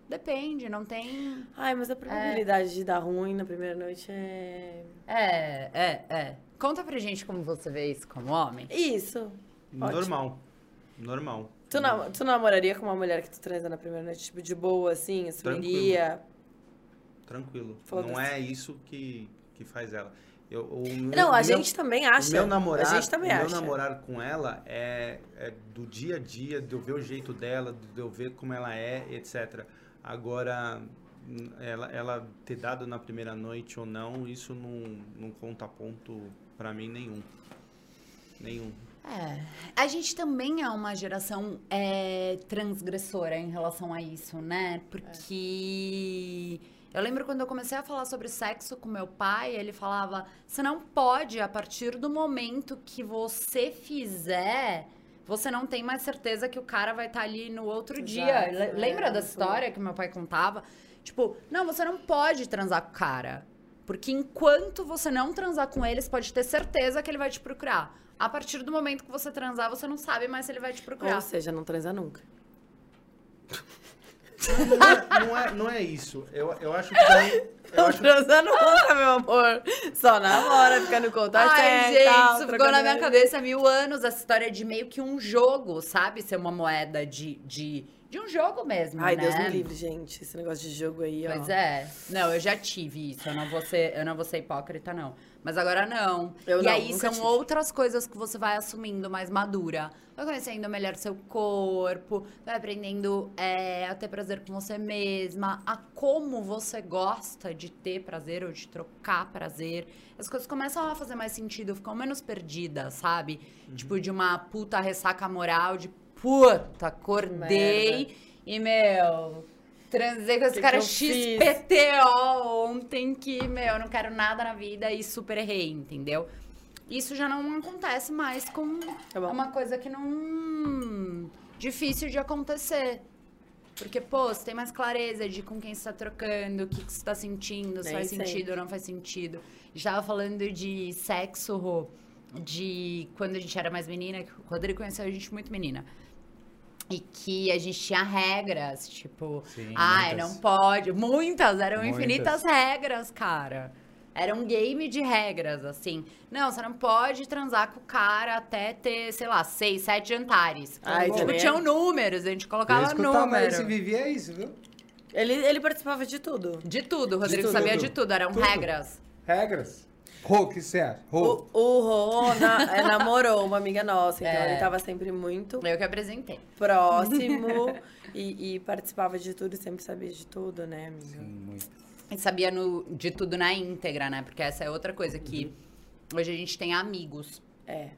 Depende, não tem. Ai, mas a probabilidade de dar ruim na primeira noite é. É, é, é. Conta pra gente como você vê isso como homem. Isso. Ótimo. Normal. Tu, nam- tu namoraria com uma mulher que tu transa na primeira noite, tipo, de boa, assim, assumiria? Tranquilo. Foda-se. Não é isso que, que faz ela. Eu, meu- Não, a meu- gente também acha. Meu namorar, A gente também o meu acha. namorar com ela é, é do dia a dia, de eu ver o jeito dela, de eu ver como ela é, etc. Agora, ela, ela ter dado na primeira noite ou não, isso não, não conta ponto pra mim nenhum. Nenhum. É. A gente também é uma geração é, transgressora em relação a isso, né? Porque. Eu lembro quando eu comecei a falar sobre sexo com meu pai, ele falava: você não pode, a partir do momento que você fizer, você não tem mais certeza que o cara vai estar ali no outro Exato, dia. Le- é, Lembra dessa isso. história que meu pai contava? Tipo, não, você não pode transar com o cara. Porque enquanto você não transar com ele, você pode ter certeza que ele vai te procurar. A partir do momento que você transar, você não sabe mais se ele vai te procurar. Ou seja, não transa nunca. Não é, não é, não é isso. Eu, eu acho que também. Eu Não acho transa nunca, meu amor. Só namora, fica no contato. Ai, gente, isso ficou na minha cabeça há mil anos, essa história de meio que um jogo, sabe? Ser uma moeda de, de, de um jogo mesmo, Ai, né? Deus me livre, gente. Esse negócio de jogo aí, ó. Pois é. Não, eu já tive isso. Eu não vou ser, eu não vou ser hipócrita, não. Mas agora não. Eu e não, aí são tive. outras coisas que você vai assumindo mais madura. Vai conhecendo melhor seu corpo, vai aprendendo é, a ter prazer com você mesma, a como você gosta de ter prazer ou de trocar prazer. As coisas começam a fazer mais sentido, ficam menos perdidas, sabe? Tipo, de uma puta ressaca moral, de puta, acordei e, meu, transei com esse Que cara que? XPTO ontem que, meu, eu não quero nada na vida e super errei, entendeu? Isso já não acontece mais com Tá uma coisa que não. difícil de acontecer. Porque, pô, você tem mais clareza de com quem você tá trocando, o que, que você tá sentindo, se faz sentido ou não faz sentido. Já falando de sexo, Rô, de quando a gente era mais menina, que o Rodrigo conheceu a gente muito menina. E que a gente tinha regras, tipo, Sim, ai, muitas. não pode. Muitas, eram Muitas. infinitas regras, cara. Era um game de regras, assim. Não, você não pode transar com o cara até ter, sei lá, seis, sete jantares. Ai, tipo, também é- tinham números, a gente colocava escutava número. esse vivia isso, viu? Ele, ele participava de tudo. De tudo, o Rodrigo tudo, sabia tudo. de tudo, eram Tudo. regras. Regras. Rô, o que você acha? Rô. O, o Rô na- é, namorou uma amiga nossa, então É. ele tava sempre muito Eu que apresentei. próximo e, e participava de tudo e sempre sabia de tudo, né, amiga? Sim, muito. E sabia no- de tudo na íntegra, né? Porque essa é outra coisa que hoje a gente tem amigos, É.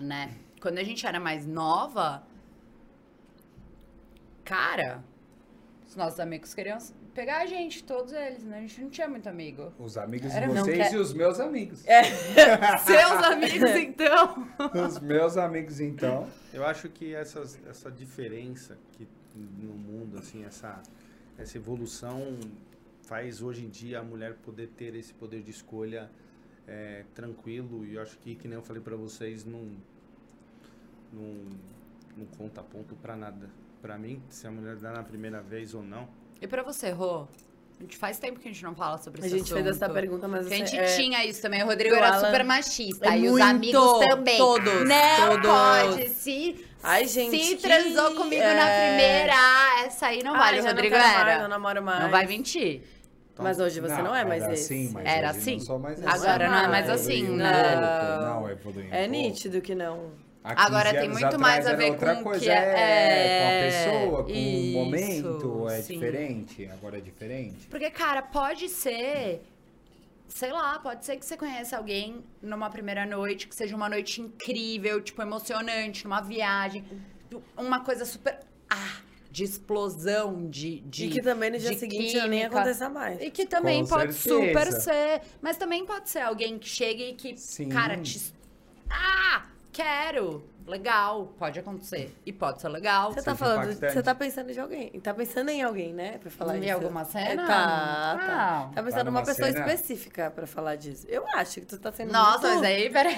né? Quando a gente era mais nova, cara, os nossos amigos queriam pegar a gente, todos eles, né? A gente não tinha muito amigo. Os amigos Era- de vocês quer- e os meus amigos. [laughs] Seus amigos, então. Os meus amigos, então. Eu acho que essas, essa diferença que no mundo, assim, essa, essa evolução faz hoje em dia a mulher poder ter esse poder de escolha é, tranquilo. E eu acho que, que nem eu falei pra vocês, não, não, não conta ponto pra nada. Pra mim, se a mulher dá na primeira vez ou não. E pra você, Rô? A gente faz tempo que a gente não fala sobre A esse gente fez essa assunto. pergunta, mas Porque a gente é, tinha isso também. O Rodrigo era Alan- super machista. É e os muito, amigos também. todos, Não todos. pode. Se, Ai, gente, se que- transou comigo na é. primeira, ah, essa aí não Ai, vale. o já Rodrigo não era. mais, não namoro mais. Não vai mentir. Mas hoje você não, é mais era esse. Assim, mas Era assim? Não sou mais Agora não é mais assim, né? Não, É pouco. nítido que não. Há 15 Agora tem muito mais a ver outra com o coisa, que é- é, com a pessoa, com Isso, o momento, é sim. diferente. Agora é diferente. Porque, cara, pode ser. Sei lá, pode ser que você conheça alguém numa primeira noite, que seja uma noite incrível, tipo, emocionante, numa viagem. Uma coisa super. Ah! De explosão, de. de e que também no dia seguinte não nem química. aconteça mais. E que também Com pode certeza. super ser. Mas também pode ser alguém que chegue e que, Sim. cara, te. Ah! Quero! legal, pode acontecer. E pode ser legal. Você tá Seja falando, impactante. você tá pensando de alguém. Tá pensando em alguém, né? Pra falar Em isso. alguma cena? É, Tá, tá. Não. Tá pensando Tá numa pessoa cena? específica pra falar disso. Eu acho que tu tá sendo Nossa, muito... mas aí, peraí.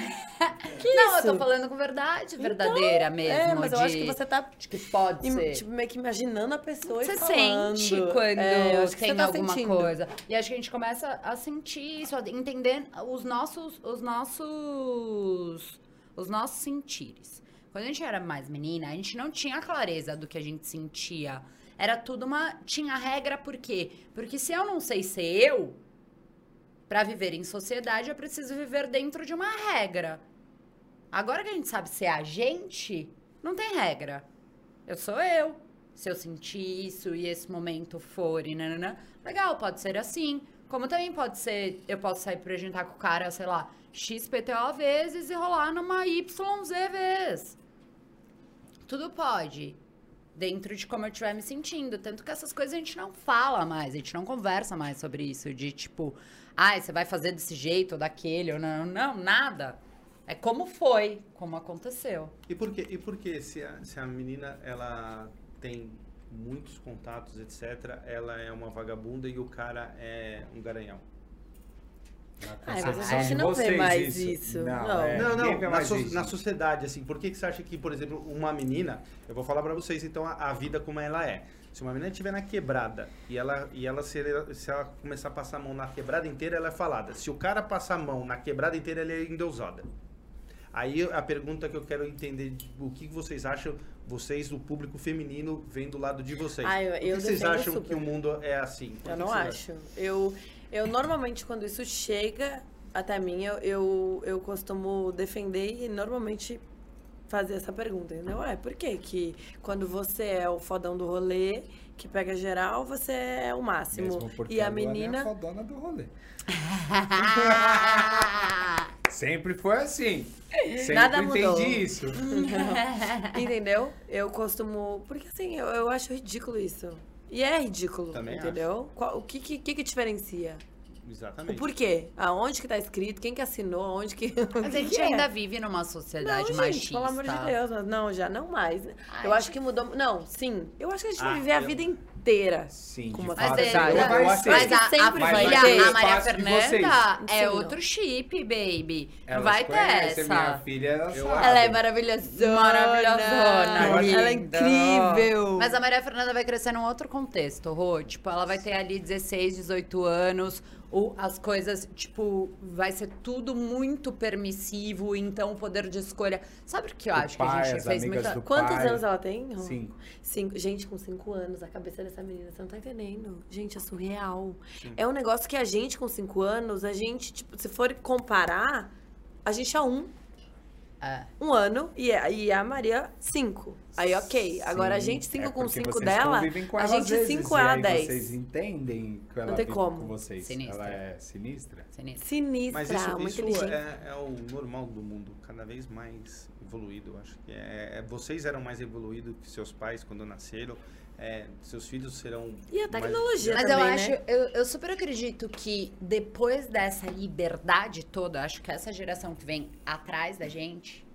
não, eu tô falando com verdade, verdadeira mesmo. É, mas eu acho de- que você tá de que pode im- ser. tipo, meio que imaginando a pessoa Você e falando. sente quando É, eu acho que tem você tá alguma sentindo. coisa. E acho que a gente começa a sentir isso, a entender os nossos, os nossos, os nossos sentires. Quando a gente era mais menina, a gente não tinha clareza do que a gente sentia. Era tudo uma. Tinha regra, por quê? Porque se eu não sei ser eu, pra viver em sociedade, eu preciso viver dentro de uma regra. Agora que a gente sabe ser a gente, não tem regra. Eu sou eu. Se eu sentir isso e esse momento for e nananã, legal, pode ser assim. Como também pode ser, eu posso sair pra jantar com o cara, sei lá, XPTO vezes e rolar numa YZ vezes. Tudo pode. Dentro de como eu estiver me sentindo. Tanto que essas coisas a gente não fala mais, a gente não conversa mais sobre isso. De tipo, ai, você vai fazer desse jeito ou daquele, ou não. Não, nada. É como foi, como aconteceu. E por quê? E por que se a, se a menina ela tem muitos contatos, etc., ela é uma vagabunda e o cara é um garanhão? Na Ai, mas a gente não vê mais isso. Não, Não. é, não, não, na, so- isso. na sociedade, assim, por que, que você acha que, por exemplo, uma menina, eu vou falar pra vocês então a, a vida como ela é. Se uma menina estiver na quebrada e ela, e ela se, se ela começar a passar a mão na quebrada inteira, ela é falada. Se o cara passar a mão na quebrada inteira, ele é endeusada. Aí a pergunta que eu quero entender, o que vocês acham, vocês, do público feminino, vem do lado de vocês. Ah, eu- Por que eu vocês acham super. que o mundo é assim? Por Eu que não acho. Eu, eu normalmente, quando isso chega até mim, eu, eu, eu costumo defender e normalmente fazer essa pergunta, entendeu? É, por que que quando você é o fodão do rolê, que pega geral, você é o máximo? E a Luana é a menina... fodona do rolê. [laughs] Sempre foi assim. Sempre Nada mudou. entendi isso. [laughs] Entendeu? Eu costumo. Porque assim, eu, eu acho ridículo isso. E é ridículo, Também entendeu? Qual- o que, que, que que diferencia? O Exatamente. porquê? Aonde que tá escrito? Quem que assinou? Aonde que. o Mas a [laughs] gente que é? ainda vive numa sociedade não, machista. gente, pelo amor de Deus. mas Não, já não mais. Ai, eu acho que mudou. Não, sim. Eu acho que a gente vai Ah, viver a eu- vida inteira. Sim, Com de uma Mas, fato. é, sociedade. sempre vai mas, mas a, sempre vai filha, ter a Maria. Fernanda, é Sim, não. outro chip, baby. Não Elas vai ter essa. Minha filha, ela Eu. Ela é maravilhosona. Maravilhosona, Ela é incrível. Mas a Maria Fernanda vai crescer num outro contexto, Rô. Tipo, ela vai ter ali 16, 18 anos. O, as coisas, tipo, vai ser tudo muito permissivo. Então, o poder de escolha. Sabe o que eu O acho que a pai, gente fez do Quantos pai. anos ela tem? Cinco. Cinco. Gente, com cinco anos, a cabeça dessa menina, você não tá entendendo. Gente, é surreal. É um negócio que a gente, com cinco anos, a gente, tipo, se for comparar, a gente é um. É. Um ano e a, e a Maria, cinco. Aí, ok. Agora, a Sim, gente, cinco é com cinco vocês dela, com a gente, cinco a dez. Vocês entendem que ela tem vive como. com vocês. Sinistra. Ela é sinistra. Sinistro. Sinistra, Mas isso, isso inteligente. é, é o normal do mundo, cada vez mais evoluído. eu Acho que é, é- vocês eram mais evoluídos que seus pais quando nasceram. É, seus filhos serão. E a mais- tecnologia Mas também, eu né? acho, eu, eu super acredito que depois dessa liberdade toda, acho que essa geração que vem atrás da gente,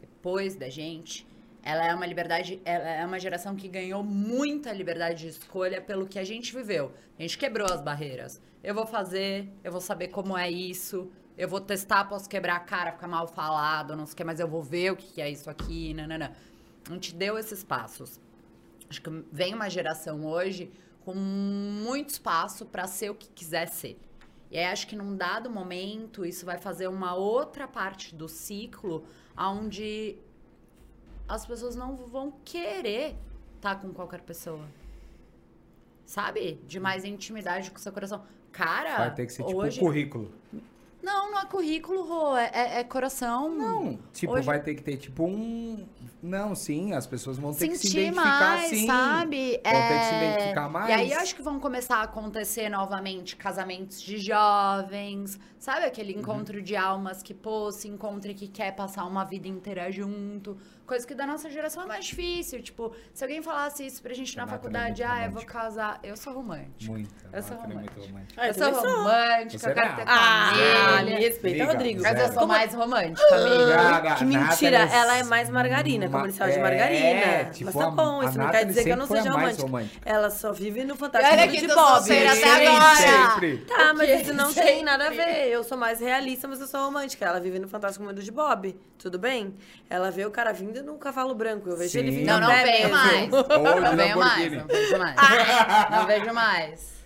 depois da gente, ela é uma liberdade, ela é uma geração que ganhou muita liberdade de escolha pelo que a gente viveu. A gente quebrou as barreiras. Eu vou fazer, eu vou saber como é isso, eu vou testar, posso quebrar a cara, ficar mal falado, não sei o que, mas eu vou ver o que que é isso aqui, nanana. A gente deu esses passos. Acho que vem uma geração hoje com muito espaço para ser o que quiser ser. E aí acho que num dado momento isso vai fazer uma outra parte do ciclo onde as pessoas não vão querer estar com qualquer pessoa. Sabe? De mais intimidade com o seu coração. Cara, Vai ter que ser tipo hoje... um currículo. Não, não é currículo, Rô, é, é- é coração. Não, tipo, Hoje- vai ter que ter tipo um. Não, sim, as pessoas vão ter que se sentir identificar mais, sim. sabe? Vão ter que se É, identificar mais. E aí eu acho que vão começar a acontecer novamente casamentos de jovens, sabe? Aquele Uhum. encontro de almas que, pô, se encontra e que quer passar uma vida inteira junto. Coisa que da nossa geração é mais difícil. Tipo, se alguém falasse isso pra gente na Renata, faculdade, é ah, eu vou casar. Eu sou romântica. Muito. Eu sou Renata é muito romântica. Ah, eu sou romântica, Você eu quero ter Ah, me família. respeita, Liga, Rodrigo. Mas eu sou mais romântica, amiga. Cara, Que mentira, Nathalie- ela é mais margarina, Ma- comercial de é, margarina. tipo, Mas tá a- bom, isso não quer dizer que eu não seja romântica. Ela só vive no fantástico Olha mundo que de Bob. até agora. Sempre. Tá, mas isso não tem nada a ver. Eu sou mais realista, mas eu sou romântica. Ela vive no Fantástico Mundo de Bob. Tudo bem? Ela vê o cara vindo no cavalo branco. Eu vejo Sim. ele vindo Não, não vejo mais. [laughs] Ou Não vejo mais, Lamborghini. não vejo mais. [laughs] Não vejo mais.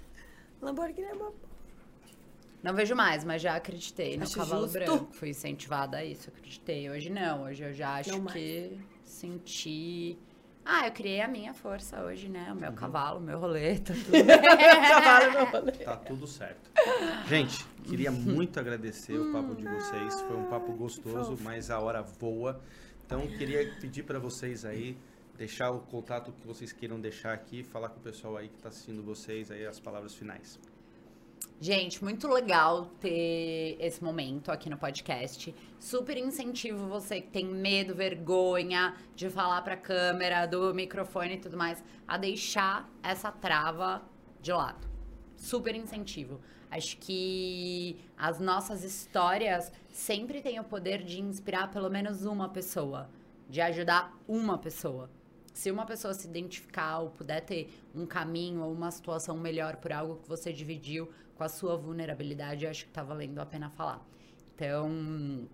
Lamborghini é uma... Não vejo mais, mas já acreditei no Acho cavalo justo. branco. Fui incentivada a isso, acreditei. Hoje não, hoje eu já acho Não mais. que senti. Ah, eu criei a minha força hoje, né? O Uhum. meu cavalo, o meu rolê, tá tudo. [laughs] cavalo no rolê. Tá tudo certo. Gente, queria muito agradecer o papo de vocês. Foi um papo gostoso, mas a hora voa. Então, queria pedir para vocês aí deixar o contato que vocês queiram deixar aqui, falar com o pessoal aí que tá assistindo vocês aí as palavras finais. Gente, muito legal ter esse momento aqui no podcast. Super incentivo você que tem medo, vergonha de falar pra câmera, do microfone e tudo mais, a deixar essa trava de lado. Super incentivo. Acho que as nossas histórias sempre têm o poder de inspirar pelo menos uma pessoa, de ajudar uma pessoa. Se uma pessoa se identificar ou puder ter um caminho ou uma situação melhor por algo que você dividiu com a sua vulnerabilidade, acho que tá valendo a pena falar. Então,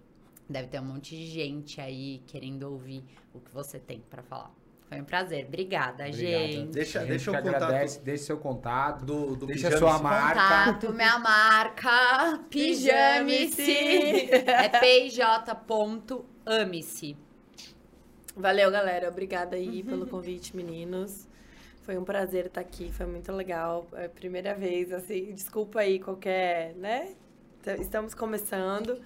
deve ter um monte de gente aí querendo ouvir o que você tem pra falar. Foi um prazer. Obrigada, Obrigado. gente. Deixa- gente deixa o contato- agradece, deixa seu contato, Do, do deixa sua marca. Contato, minha marca, [laughs] Pijame-se. Pijame-se. É pj.ame-se. Valeu, galera. Obrigada aí pelo convite, meninos. Foi um prazer estar aqui, foi muito legal. É a primeira vez, assim, desculpa aí qualquer, né? Estamos começando.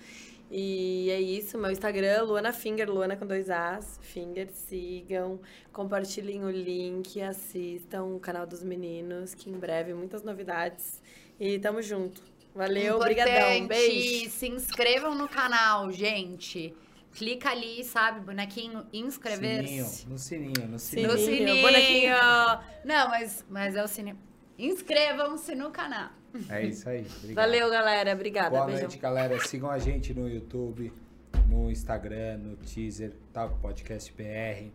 E é isso, meu Instagram, Luana Finger, Luana com dois As. Finger, sigam, compartilhem o link, assistam o canal dos meninos, que em breve muitas novidades. E tamo junto. Valeu, obrigadão. Importante, Beijo. Se inscrevam no canal, gente. Clica ali, sabe, bonequinho, Sininho, inscrever-se. no sininho, no No sininho. Sininho, sininho. bonequinho. Não, mas, mas é o sininho. Inscrevam-se no canal. É isso aí. Obrigado. Valeu, galera. Obrigada. Boa Beijão. noite, galera. Sigam a gente no YouTube, no Instagram, no teaser, Talk Podcast BR.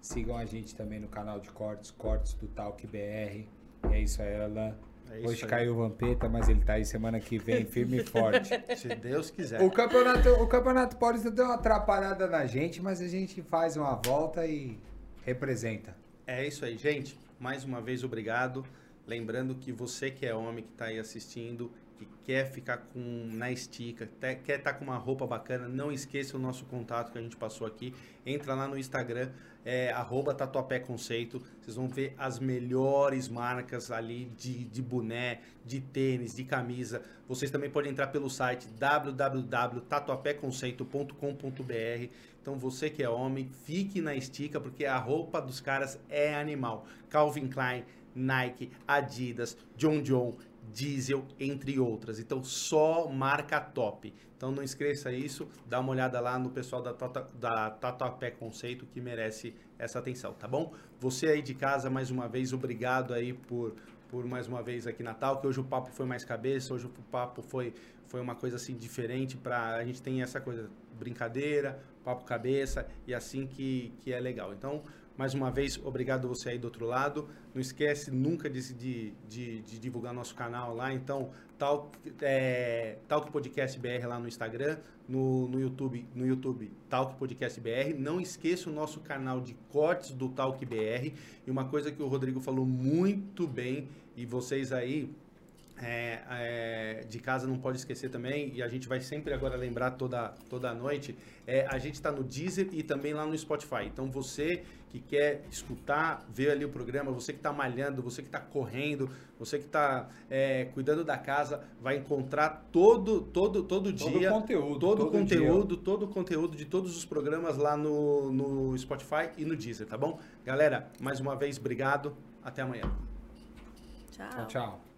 Sigam a gente também no canal de cortes, cortes do Talk BR. E é isso aí, Alan. É isso Hoje aí. caiu o Vampeta, mas ele tá aí semana que vem, [laughs] firme e forte. Se Deus quiser. O campeonato, o campeonato Paulista deu uma atrapalhada na gente, mas a gente faz uma volta e representa. É isso aí, gente. Mais uma vez, obrigado. Lembrando que você que é homem, que está aí assistindo, que quer ficar com na estica, te- quer estar com uma roupa bacana, não esqueça o nosso contato que a gente passou aqui. Entra lá no Instagram, é, arroba Tatuapé Conceito. Vocês vão ver as melhores marcas ali de, de boné, de tênis, de camisa. Vocês também podem entrar pelo site www.tatuapeconceito.com.br. Então você que é homem, fique na estica, porque a roupa dos caras é animal. Calvin Klein, Nike, Adidas, John John, Diesel, entre outras. Então só marca top. Então não esqueça isso, dá uma olhada lá no pessoal da, Tata, da Tatuapé Conceito que merece essa atenção, tá bom? Você aí de casa, mais uma vez, obrigado aí por, por mais uma vez aqui Natal, que hoje o papo foi mais cabeça, hoje o papo foi, foi uma coisa assim diferente para a gente tem essa coisa brincadeira, papo cabeça e assim que, que é legal. Então, mais uma vez, obrigado você aí do outro lado. Não esquece nunca de, de, de, de divulgar nosso canal lá. Então, Talk, é, Talk Podcast BR lá no Instagram, no, no YouTube, no YouTube Talk Podcast BR. Não esqueça o nosso canal de cortes do Talk BR. E uma coisa que o Rodrigo falou muito bem, e vocês aí é, é, de casa não pode esquecer também, e a gente vai sempre agora lembrar toda, toda noite, é, a gente está no Deezer e também lá no Spotify. Então você que quer escutar, ver ali o programa, você que está malhando, você que está correndo, você que está cuidando da casa, vai encontrar todo, todo, todo dia todo conteúdo. todo o dia. conteúdo, todo o conteúdo de todos os programas lá no, no Spotify e no Deezer, tá bom? Galera, mais uma vez, obrigado. Até amanhã. Tchau. Tchau, tchau.